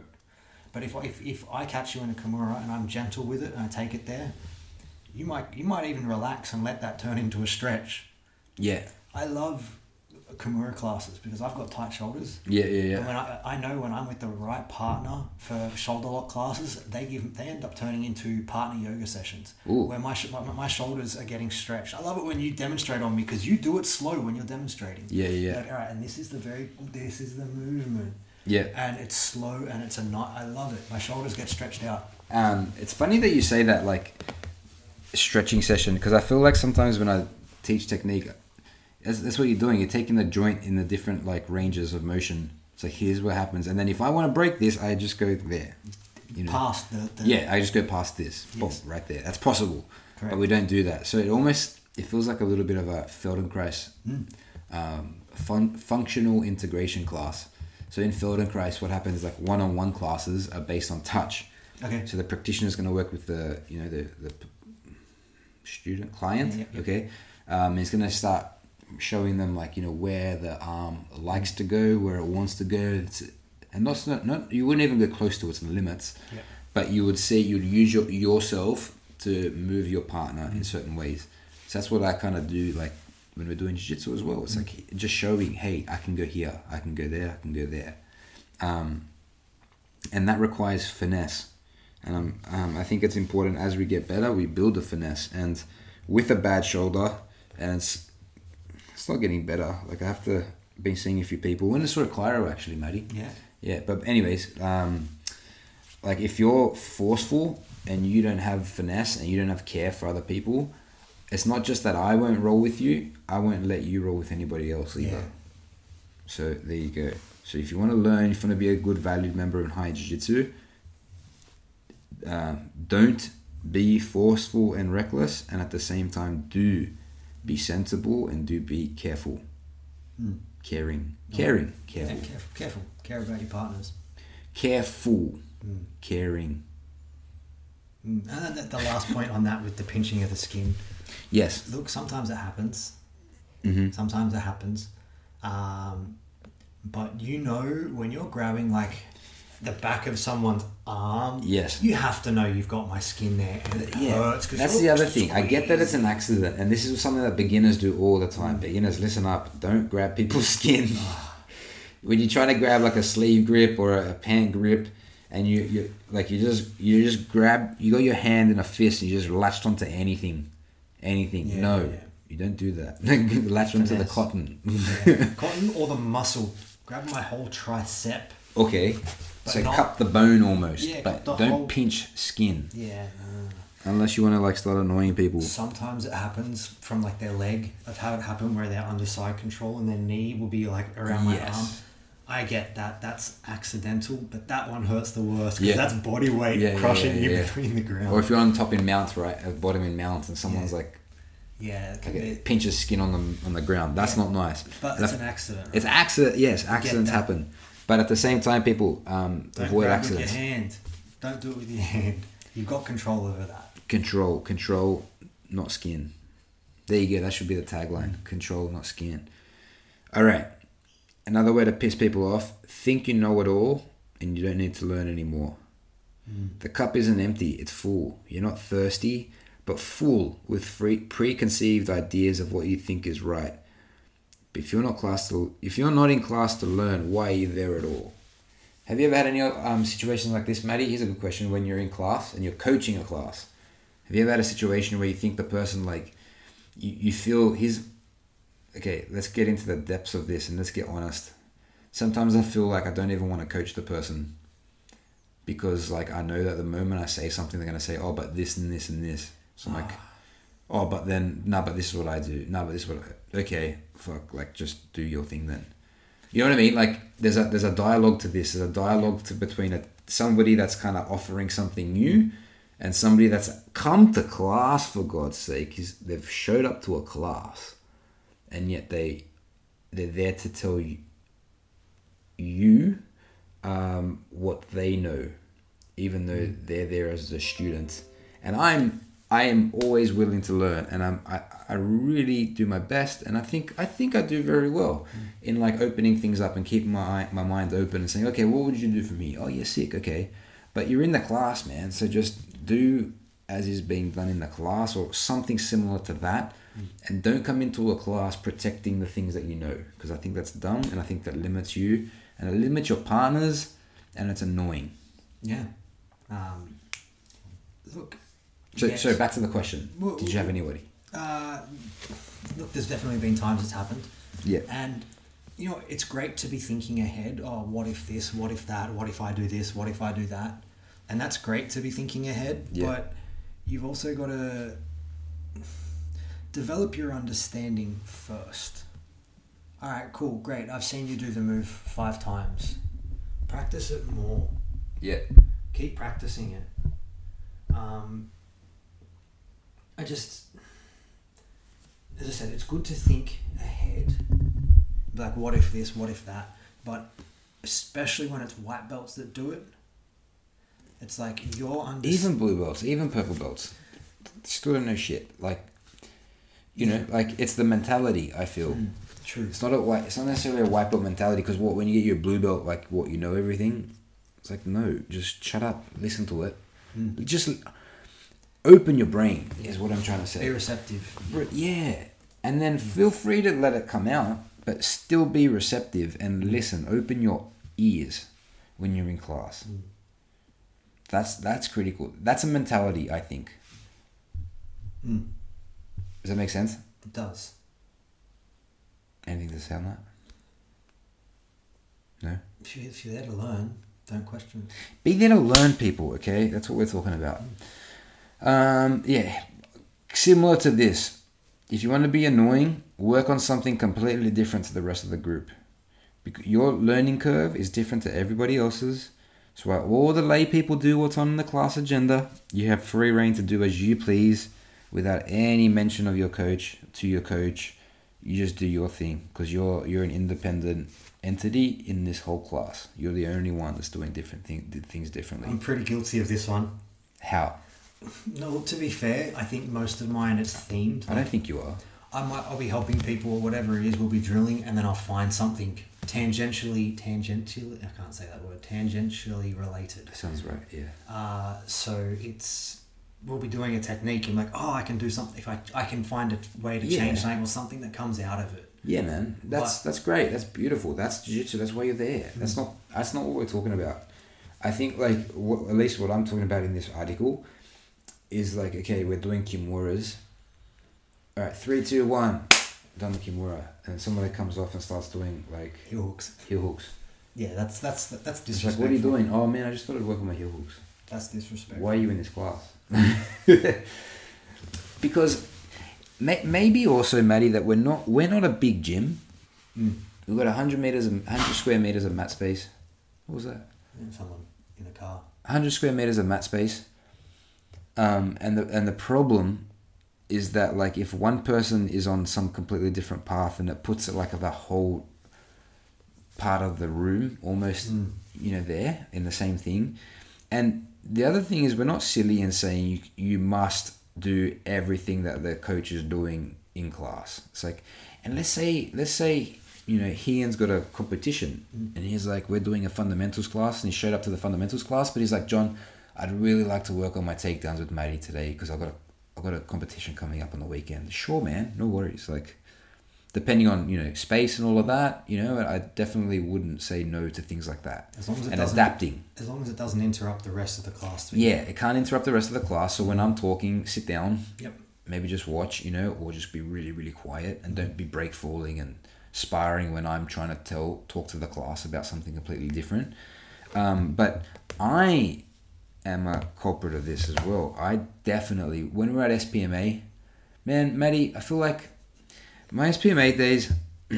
But if, if, if I catch you in a Kimura and I'm gentle with it and I take it there, you might you might even relax and let that turn into a stretch. Yeah, I love Kimura classes because I've got tight shoulders. yeah, yeah, And yeah. when I, I know when I'm with the right partner for shoulder lock classes, they give they end up turning into partner yoga sessions Ooh. where my, my my shoulders are getting stretched. I love it when you demonstrate on me because you do it slow when you're demonstrating. Yeah, yeah, Like, all right, and this is the very this is the movement, yeah. and it's slow and it's a night. I love it. My shoulders get stretched out. Um, it's funny that you say that, like stretching session, because I feel like sometimes when I teach technique, that's, that's what you're doing. You're taking the joint in the different like ranges of motion, So here's what happens, and then if I want to break this, I just go there. You know. Past the, the Yeah, I just go past this, boom, Yes. right there. That's possible, Correct. but we don't do that. So it almost it feels like a little bit of a Feldenkrais Mm. um, fun, functional integration class. So in Feldenkrais, what happens is like one-on-one classes are based on touch. Okay. So the practitioner is going to work with the you know the the student client. Yeah, yeah. Okay, um, he's going to start showing them like you know where the arm likes to go, where it wants to go. It's, and that's not, not you wouldn't even go close to its limits, Yeah. but you would say you'd use your, yourself to move your partner in certain ways. So that's what I kind of do like when we're doing jiu-jitsu as well. It's like just showing, hey, I can go here, I can go there, I can go there. Um, and that requires finesse. And um, um, I think it's important as we get better, we build the finesse. And with a bad shoulder, and it's it's not getting better. Like I have to been seeing a few people when it's sort of Claro actually, Matty. Yeah. Yeah, but anyways, um, like if you're forceful and you don't have finesse and you don't have care for other people, it's not just that I won't roll with you. I won't let you roll with anybody else either. Yeah. So there you go. So if you want to learn, if you want to be a good valued member in high jiu-jitsu, um, don't be forceful and reckless, and at the same time, do be sensible and do be careful, Mm. caring, caring, Yeah, careful, careful, careful. Care about your partners. careful, Mm. caring. Mm. And then the last point on that with the pinching of the skin. Yes. Look, sometimes it happens. hmm Sometimes it happens. Um, but you know when you're grabbing like the back of someone's arm, Yes. you have to know you've got my skin there and it Yeah, that's the other thing. I get that it's an accident, and this is something that beginners do all the time. Beginners, listen up! Don't grab people's skin. when you're trying to grab like a sleeve grip or a pant grip, and you you like you just you just grab you got your hand in a fist and you just latched onto anything, anything. Yeah, no, yeah. you don't do that. Latch onto the cotton. Yeah. Cotton or the muscle. Grab my whole tricep. okay, But so not- cut the bone almost, Yeah, but don't whole- pinch skin Yeah. no. unless you want to like start annoying people. Sometimes it happens from like their leg. I've had it happen where they're under side control and their knee will be like around my Yes. arm. I get that. That's accidental, but that one hurts the worst because Yeah. that's body weight Yeah, yeah, crushing yeah, you yeah. between the ground. Or if you're on top in mount, right, at bottom in mount, and someone's Yeah. like, yeah, it can like it pinches skin on the on the ground. That's Yeah. not nice. but And it's if- an accident. it's accident. Yes, accidents happen. But at the same time, people um, Don't avoid grab accidents. with your hand. Don't do it with your hand. You've got control over that. Control, control, not skin. There you go. That should be the tagline. Control, not skin. All right. Another way to piss people off: think you know it all, and you don't need to learn anymore. The cup isn't empty; it's full. You're not thirsty, but full with free, preconceived ideas of what you think is right. But if you're not class to, if you're not in class to learn, why are you there at all? Have you ever had any um, situations like this, Maddie? Here's a good question: When you're in class and you're coaching a class, have you ever had a situation where you think the person like, you, you feel he's, okay, let's get into the depths of this and let's get honest. Sometimes I feel like I don't even want to coach the person because like I know that the moment I say something, they're gonna say, "Oh, but this and this and this." So I'm like, "Oh, but then no, but this is what I do. No, but this is what I, okay, fuck, like just do your thing then." You know what I mean? Like there's a there's a dialogue to this. There's a dialogue to between a somebody that's kind of offering something new, and somebody that's come to class for God's sake. Is they've showed up to a class, and yet they they're there to tell you you um, what they know, even though they're there as a student. And I'm I am always willing to learn, and I'm I, I really do my best, and I think I think I do very well in like opening things up and keeping my my mind open and saying, okay, what would you do for me? Oh, you're sick, okay, but you're in the class, man. So just do as is being done in the class or something similar to that. And don't come into a class protecting the things that you know because I think that's dumb and I think that limits you and it limits your partners and it's annoying. Yeah. Um, look. So, yes. so back to the question. Well, Did you have anybody? Uh, look, there's definitely been times it's happened. Yeah. And, you know, it's great to be thinking ahead. Oh, what if this? What if that? What if I do this? What if I do that? And that's great to be thinking ahead. Yeah. But you've also got to develop your understanding first. All right, cool, great. I've seen you do the move five times. Practice it more. Yeah. Keep practicing it. Um, I just, as I said, it's good to think ahead. Like, what if this? What if that? But especially when it's white belts that do it, it's like you're under. Even blue belts, even purple belts, still don't know shit. Like, you know, like it's the mentality. I feel Mm, true. it's not a white. It's not necessarily a white belt mentality because what when you get your blue belt, like what you know everything. It's like no, just shut up, listen to it, Mm. just open your brain. Is what I'm trying to say. Be receptive. Yeah, and then feel free to let it come out, but still be receptive and listen. Open your ears when you're in class. Mm. That's that's critical. That's a mentality, I think. Mm, Does that make sense? it does. Anything to say on that? No. If, you, if you're there to learn, don't question. Be there to learn people. Okay, that's what we're talking about. Um, yeah, similar to this. If you want to be annoying, work on something completely different to the rest of the group. Your learning curve is different to everybody else's. So while all the lay people do what's on the class agenda, you have free reign to do as you please, without any mention of your coach to your coach. You just do your thing because you're you're an independent entity in this whole class. You're the only one that's doing different thing, things differently. I'm pretty guilty of this one. How? No, to be fair, I think most of mine is themed. I don't think you are. I might I'll be helping people or whatever it is. We'll be drilling, and then I'll find something tangentially tangentially. I can't say that word. Tangentially related. That sounds right. Yeah. Uh, so it's we'll be doing a technique and like oh I can do something if I I can find a way to Yeah. change something or something that comes out of it. Yeah, man. That's that's great. That's beautiful. That's jiu-jitsu. That's why you're there. That's not that's not what we're talking about. I think like what, at least what I'm talking about in this article is like okay, we're doing kimuras. All right, three, two, one, done the kimura, and somebody comes off and starts doing like Heel hooks. heel hooks. Yeah, that's that's that's It's like, what are you doing? Oh man, I just thought I'd work on my heel hooks. That's disrespectful. Why are you in this class? because may, maybe also, Maddie, that we're not we're not a big gym. Mm. We've got hundred meters, and hundred square meters of mat space. What was that? Someone in a car. Hundred square meters of mat space. Um, and the and the problem is that like if one person is on some completely different path, and it puts it like the whole part of the room almost Mm. you know there in the same thing and the other thing is we're not silly in saying you you must do everything that the coach is doing in class it's like and let's say let's say you know Ian's got a competition Mm. and he's like we're doing a fundamentals class and he showed up to the fundamentals class but he's like John I'd really like to work on my takedowns with Maddie today because I've got a I've got a competition coming up on the weekend. Sure man no worries. Like depending on you know space and all of that you know I definitely wouldn't say no to things like that. As long as it and doesn't adapting. as long as it doesn't interrupt the rest of the class. yeah it can't interrupt the rest of the class so when i'm talking sit down. Yep. maybe just watch you know or just be really really quiet and don't be break falling and sparring when i'm trying to tell talk to the class about something completely different. Um, but i am a culprit of this as well i definitely when we're at spma man maddie i feel like my spma days i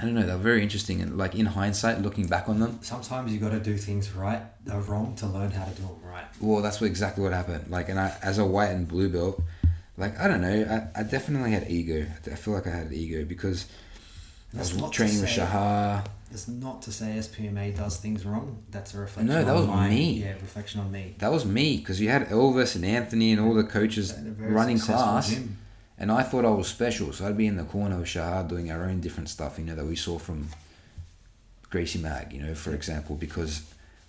don't know they're very interesting and like in hindsight looking back on them Sometimes you got to do things right or wrong to learn how to do them right. Well, that's what exactly what happened. Like, and I, as a white and blue belt, like I don't know, I, I definitely had ego. I feel like I had ego because I was training with Shahar. It's not to say SPMA does things wrong. That's a reflection. No, that on was my, me. Yeah, reflection on me. That was me because you had Elvis and Anthony and all the coaches And a very running class, gym. and I thought I was special. So I'd be in the corner with Shahar doing our own different stuff, you know, that we saw from Gracie Mag, you know, for example, because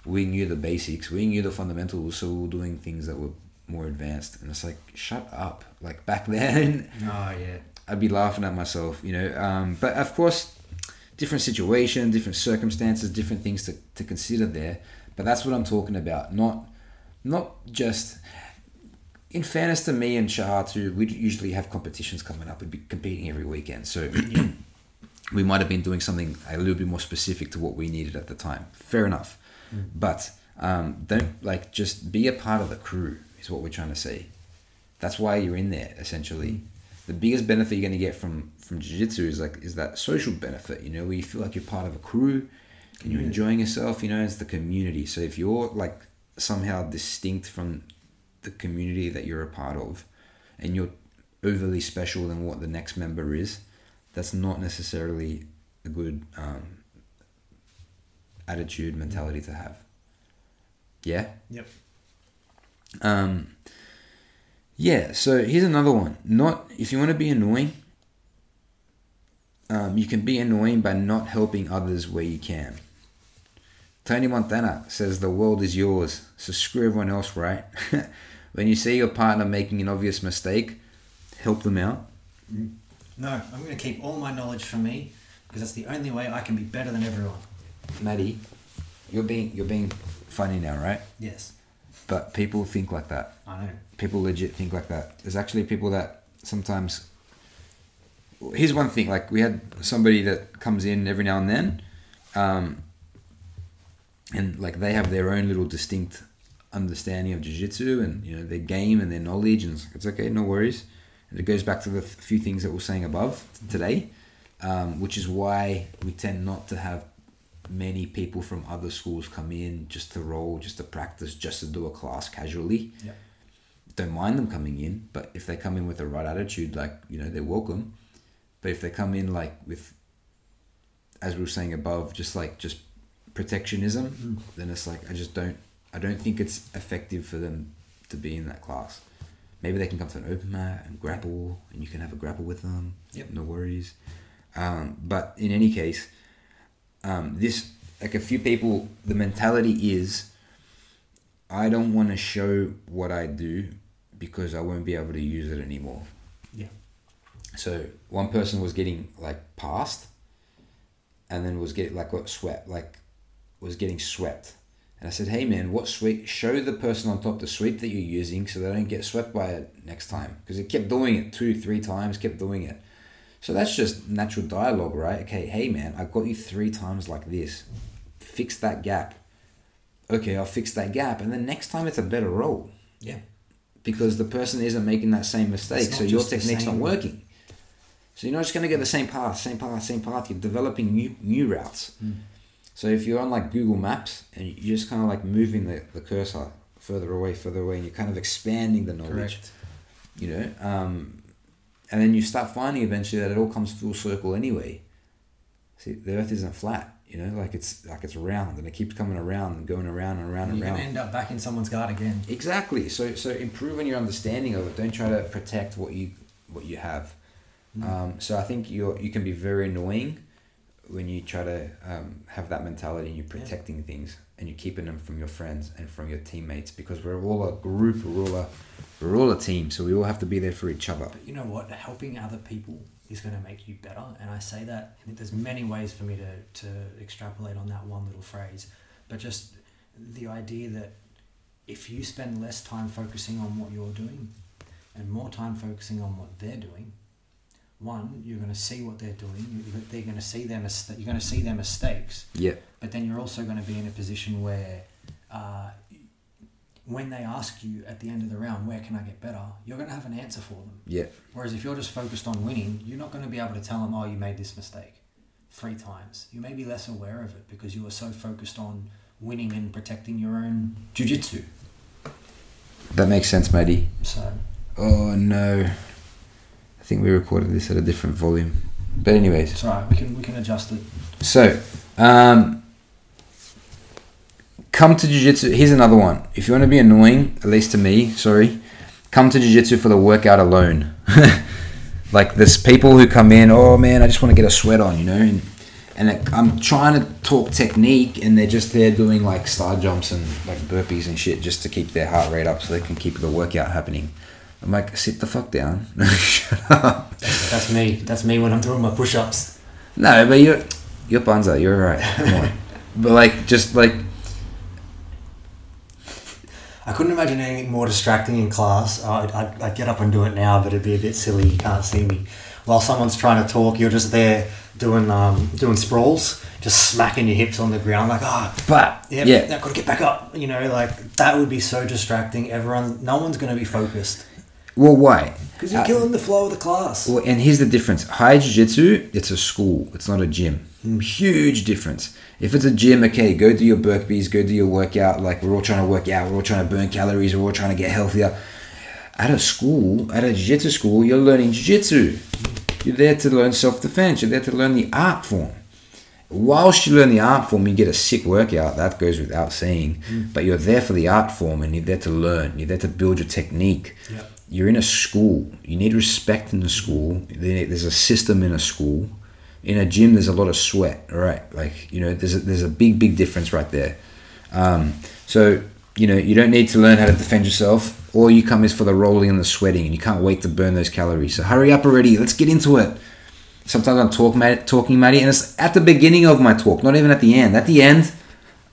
we knew the basics, we knew the fundamentals, so we were doing things that were more advanced. And it's like, shut up! Like back then, Oh yeah. I'd be laughing at myself, you know. Um, but of course, different situation, different circumstances, different things to, to consider there. But that's what I'm talking about. Not not just in fairness to me and Shahar too, we usually have competitions coming up. We'd be competing every weekend. So we might have been doing something a little bit more specific to what we needed at the time. Fair enough. But um, don't like just be a part of the crew is what we're trying to say. That's why you're in there essentially. The biggest benefit you're going to get from from jiu-jitsu is like is that social benefit you know where you feel like you're part of a crew and you're enjoying yourself you know it's the community. So if you're like somehow distinct from the community that you're a part of and you're overly special than what the next member is that's not necessarily a good um, attitude mentality to have. Yeah? Yep. um, yeah, so here's another one. Not if you want to be annoying, um, you can be annoying by not helping others where you can. Tony Montana says the world is yours, so screw everyone else, right? when you see your partner making an obvious mistake, help them out. No, I'm going to keep all my knowledge for me because that's the only way I can be better than everyone. Maddie, you're being you're being funny now, right? Yes, But people think like that. I know. people legit think like that. There's actually people that sometimes. Here's one thing: like we had somebody that comes in every now and then, um, and like they have their own little distinct understanding of jiu-jitsu and you know their game and their knowledge, and it's, like, it's okay, no worries. And it goes back to the few things that we're saying above today, um, which is why we tend not to have many people from other schools come in just to roll, just to practice, just to do a class casually Yep. don't mind them coming in, but if they come in with the right attitude, like you know, they're welcome. But if they come in like with, as we were saying above, just like just protectionism, Mm. then it's like I just don't, I don't think it's effective for them to be in that class. Maybe they can come to an open mat and grapple, and you can have a grapple with them. Yep. No worries. Um, but in any case, um, this like a few people, the mentality is, I don't want to show what I do because I won't be able to use it anymore. Yeah. So one person was getting like passed, and then was getting like got swept, like was getting swept. And I said, "Hey man, what sweep? Show the person on top the sweep that you're using so they don't get swept by it next time." Because it kept doing it two, three times, kept doing it. So that's just natural dialogue, right? Okay, hey man, I've got you three times like this. Fix that gap. Okay, I'll fix that gap, and then next time it's a better roll Yeah. because the person isn't making that same mistake. So your technique's not working. So you're not just going to get the same path, same path, same path. You're developing new new routes. Mm. So if you're on like Google Maps and you're just kind of like moving the, the cursor further away, further away, and you're kind of expanding the knowledge, Correct. you know, um, and then you start finding eventually that it all comes full circle anyway. See, the Earth isn't flat, you know, like it's like it's round and it keeps coming around and going around and around and You're around. to end up back in someone's guard again. Exactly. So so improve on your understanding of it. Don't try to protect what you what you have. Um, so I think you you can be very annoying when you try to um, have that mentality and you're protecting things and you're keeping them from your friends and from your teammates because we're all a group. We're all a we're all a team. So we all have to be there for each other. But you know what? Helping other people is going to make you better. And I say that, and there's many ways for me to, to extrapolate on that one little phrase. But just the idea that if you spend less time focusing on what you're doing and more time focusing on what they're doing, one, you're going to see what they're doing. They're going to see their mis- You're going to see their mistakes. Yeah. But then you're also going to be in a position where, uh, when they ask you at the end of the round, where can I get better? You're going to have an answer for them. Yeah. Whereas if you're just focused on winning, you're not going to be able to tell them, oh, you made this mistake three times. You may be less aware of it because you are so focused on winning and protecting your own jujitsu. That makes sense, matey. So, Oh no. I think we recorded this at a different volume. But anyways. it's. We can we can adjust it. So, um, come to jiu-jitsu. Here's another one. If you want to be annoying, at least to me, sorry, come to jiu-jitsu for the workout alone. like there's people who come in, oh man, I just want to get a sweat on, you know, and and I'm trying to talk technique, and they're just there doing like star jumps and like burpees and shit just to keep their heart rate up so they can keep the workout happening. I'm like, sit the fuck down, shut up. That's me. That's me when I'm doing my push-ups. No, but you're you're Banza, you're alright. But like just like I couldn't imagine anything more distracting in class. I'd, I'd, I'd get up and do it now, but it'd be a bit silly. You can't see me. While someone's trying to talk, you're just there doing um, doing sprawls, just smacking your hips on the ground, like ah, but yeah, yeah. I've got to get back up. You know, like that would be so distracting. Everyone, no one's going to be focused. Well, why? Because you're Uh, killing the flow of the class. Well, and here's the difference. High Jiu-Jitsu, it's a school. It's not a gym. Huge difference. If it's a gym, okay, go do your burpees, go do your workout. Like we're all trying to work out, we're all trying to burn calories, we're all trying to get healthier. At a school, at a jiu-jitsu school, you're learning jiu-jitsu. You're there to learn self-defense. You're there to learn the art form. Whilst you learn the art form, you get a sick workout. That goes without saying. But you're there for the art form, and you're there to learn. You're there to build your technique Yep. You're in a school. You need respect in the school. There's a system in a school. In a gym, there's a lot of sweat. Right, like you know, there's a, there's a big big difference right there. Um, so you know, you don't need to learn how to defend yourself. All you come is for the rolling and the sweating, and you can't wait to burn those calories. So hurry up already. Let's get into it. Sometimes I'm talk, Matt, talking, Matty, and it's at the beginning of my talk, not even at the end. At the end,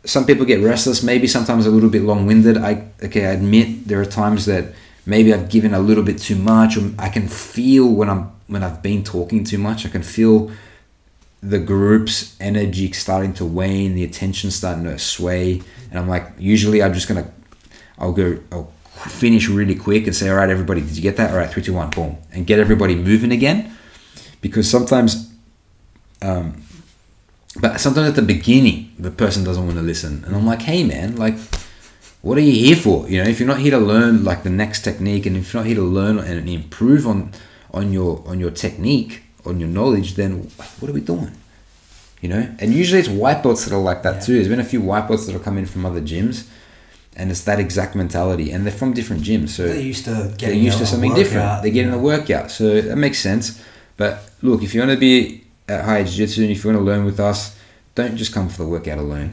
some people get restless maybe sometimes a little bit long-winded i okay i admit there are times that maybe i've given a little bit too much or i can feel when i'm when i've been talking too much i can feel the group's energy starting to wane the attention starting to sway. And i'm like usually i'm just gonna i'll go i'll finish really quick and say all right everybody did you get that? All right three two one boom. And get everybody moving again. Because sometimes um, but sometimes at the beginning the person doesn't want to listen. And i'm like hey man like what are you here for you know if you're not here to learn like the next technique and if you're not here to learn and improve on on your on your technique on your knowledge then what are we doing you know and usually it's white belts that are like that Yeah. too there's been a few white belts that have come in from other gyms and it's that exact mentality and they're from different gyms so They're used to they're used to something different. They're getting you a workout, so that makes sense. But look, if you want to be at high jiu-jitsu and if you want to learn with us, don't just come for the workout alone.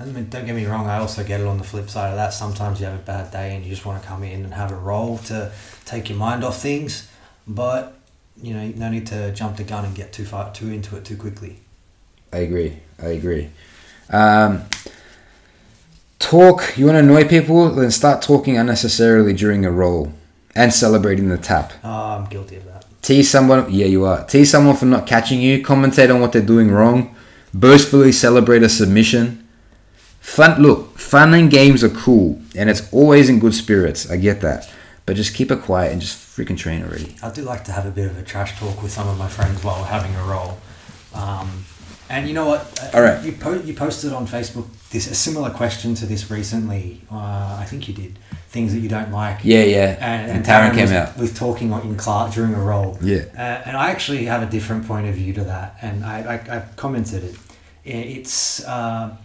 I mean, don't get me wrong. I also get it on the flip side of that. Sometimes you have a bad day and you just want to come in and have a roll to take your mind off things. But you know, no need to jump the gun and get too far too into it too quickly. I agree. I agree. Um, talk. You want to annoy people? Then start talking unnecessarily during a roll and celebrating the tap. Oh, I'm guilty of that. Tease someone. Yeah, you are. Tease someone for not catching you. Commentate on what they're doing wrong. Boastfully celebrate a submission. Fun. Look, fun and games are cool, and it's always in good spirits. I get that, but just keep it quiet and just freaking train already. I do like to have a bit of a trash talk with some of my friends while we're having a roll. Um, and you know what? All right. You po- you posted on Facebook this a similar question to this recently. Uh, I think you did things that you don't like. Yeah, yeah. And, And Taryn came was, out. with talking in class during a roll. Yeah. Uh, and I actually have a different point of view to that, and I, I, I commented it. It's uh,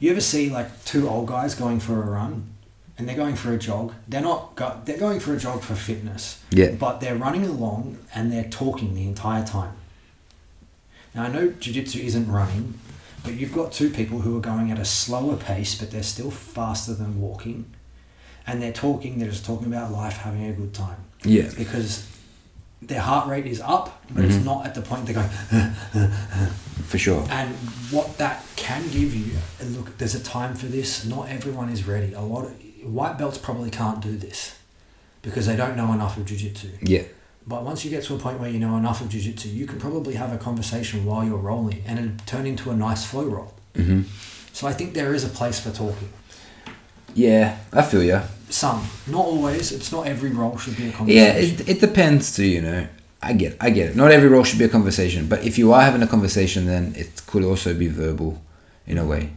you ever see like two old guys going for a run, and they're going for a jog. They're not go- they're going for a jog for fitness. Yeah. But they're running along and they're talking the entire time. Now I know jiu-jitsu isn't running, but you've got two people who are going at a slower pace, but they're still faster than walking, and they're talking. They're just talking about life, having a good time Yeah. because their heart rate is up, but it's Mhm. not at the point they're going. For sure. And what that can give you, and look, there's a time for this. Not everyone is ready. A lot of white belts probably can't do this because they don't know enough of jiu-jitsu. Yeah. But once you get to a point where you know enough of jiu-jitsu, you can probably have a conversation while you're rolling and it'll turn into a nice flow roll. hmm So I think there is a place for talking. Yeah, I feel ya. Some, not always. It's not every role should be a Yeah, conversation. it, it depends too, you know. I get it, I get it. Not every role should be a conversation, but if you are having a conversation, then it could also be verbal in a way.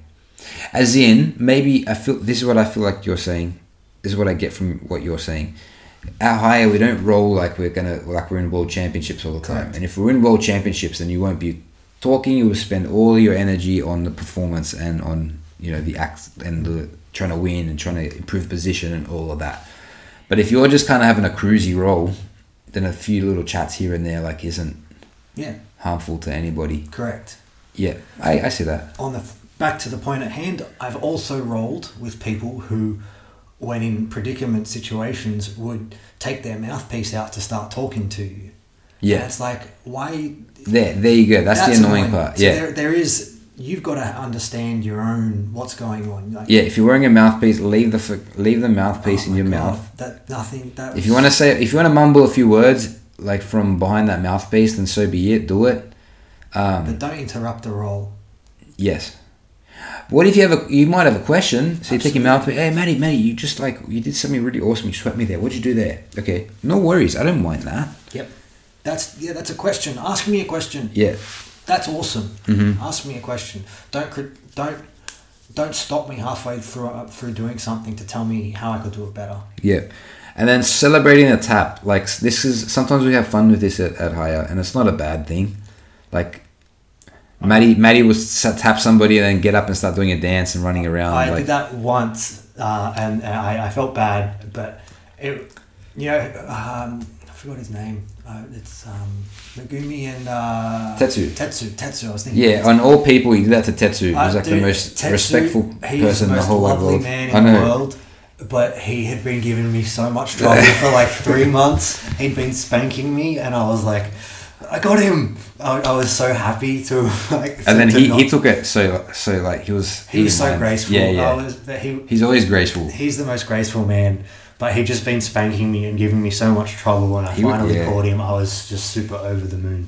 As in, maybe I feel this is what I feel like you're saying. This is what I get from what you're saying. At higher, we don't roll like we're gonna like we're in world championships all the time. Correct. And if we're in world championships, then you won't be talking. You will spend all your energy on the performance and on you know the act and the trying to win and trying to improve position and all of that. But if you're just kind of having a cruisy roll, then a few little chats here and there like isn't yeah, harmful to anybody. correct. Yeah, I, I see that. on the back to the point at hand, I've also rolled with people who, when in predicament situations, would take their mouthpiece out to start talking to you. And Yeah, it's like why? there, there you go. That's, the annoying, part. So yeah, there, there is. You've got to understand your own what's going on. Like, yeah. If you're wearing a mouthpiece, leave the leave the mouthpiece oh in your God, mouth. That nothing. That If you want to say, if you want to mumble a few words like from behind that mouthpiece, then so be it. Do it. Um, but don't interrupt the roll. Yes. What if you have a you might have a question? So you take him out. Hey, Matty, Matty, you just like you did something really awesome. You swept me there. What'd you do there? Okay, no worries. I don't mind that. Yep. That's yeah. That's a question. Ask me a question. Yeah, That's awesome. Mhm. Ask me a question. Don't don't don't stop me halfway through uh, through doing something to tell me how I could do it better. yeah. And then celebrating a tap. Like this is sometimes we have fun with this at, at higher, and it's not a bad thing. Like. Maddie, Maddie will s- tap somebody and then get up and start doing a dance and running around. I like, did that once, uh, and, and I, I felt bad, but it, you know, um, I forgot his name. Uh, it's um, Megumi and uh, Tetsu. Tetsu. Tetsu. I was thinking. Yeah, on all people, he did that to Tetsu. He was Uh, like the most Tetsu, respectful he's person in the whole lovely world. man in I the world. But he had been giving me so much trouble for like three months. He'd been spanking me, and I was like, "I got him!" I, I was so happy to like. And then he, he took it so so like he was he was so mind. graceful. Yeah, yeah. I was, he He's always graceful. he's the most graceful man. But he'd just been spanking me and giving me so much trouble. When I He would- finally yeah. caught him, I was just super over the moon.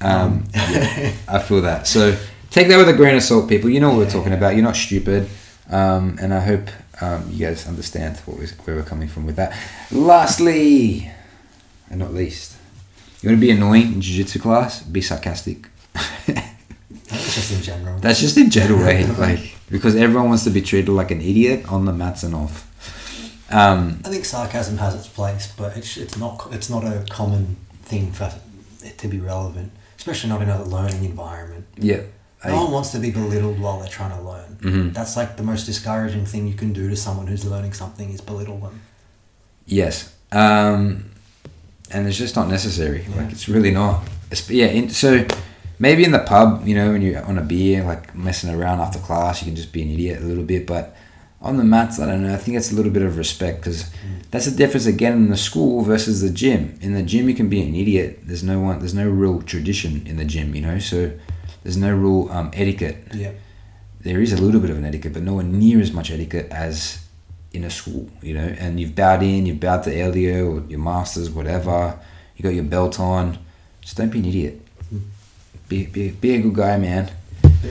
Um, yeah, I feel that. So take that with a grain of salt, people. You know what we're talking about. You're not stupid, um, and I hope um, you guys understand what where we're coming from with that. Lastly, and not least, you want to be annoying in jiu-jitsu class? Be sarcastic. That's just in general. That's just in general, way, like because everyone wants to be treated like an idiot on the mats and off. Um, I think sarcasm has its place, but it's, it's not it's not a common thing for it to be relevant, especially not in a learning environment. yeah, I- No one wants to be belittled while they're trying to learn. Mhm. That's like the most discouraging thing you can do to someone who's learning something is belittle them. Yes. Um, and it's just not necessary. Yeah. Like it's really not. It's, yeah. In, so maybe in the pub, you know, when you're on a beer, like messing around after class, you can just be an idiot a little bit. But on the mats, I don't know. I think it's a little bit of respect because that's the difference again in the school versus the gym. In the gym, you can be an idiot. There's no one. There's no real tradition in the gym, you know. So there's no real um, etiquette Yeah. there is a little bit of an etiquette, but nowhere near as much etiquette as in a school, you know. And you've bowed in, you've bowed to Helio or your masters, whatever. You got your belt on. Just don't be an idiot. Be, be, be a good guy, man.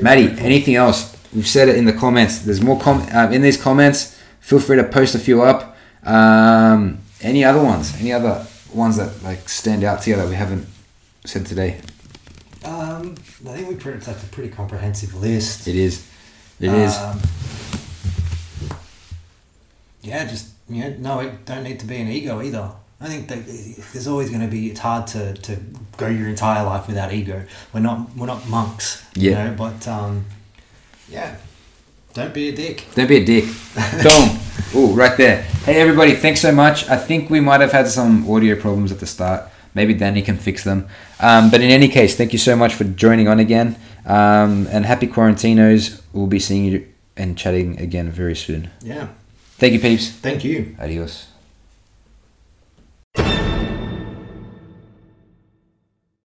Maddie, anything else? We've said it in the comments. There's more com- uh, in these comments. Feel free to post a few up. Um, any other ones? Any other ones that like stand out to you that we haven't said today? Um, I think we pretty, that's a pretty comprehensive list. It is. It is. Um, yeah, just you know, no, it don't need to be an ego either. I think that there's always going to be. It's hard to, to go your entire life without ego. We're not we're not monks, you Yeah. know. But um, yeah, don't be a dick. Don't be a dick. Boom. Ooh, right there. Hey, everybody, thanks so much. I think we might have had some audio problems at the start. Maybe Danny can fix them. Um, but in any case, thank you so much for joining on again. Um, and happy quarantinos. We'll be seeing you and chatting again very soon. Yeah, Thank you, peeps. thank you. Adios.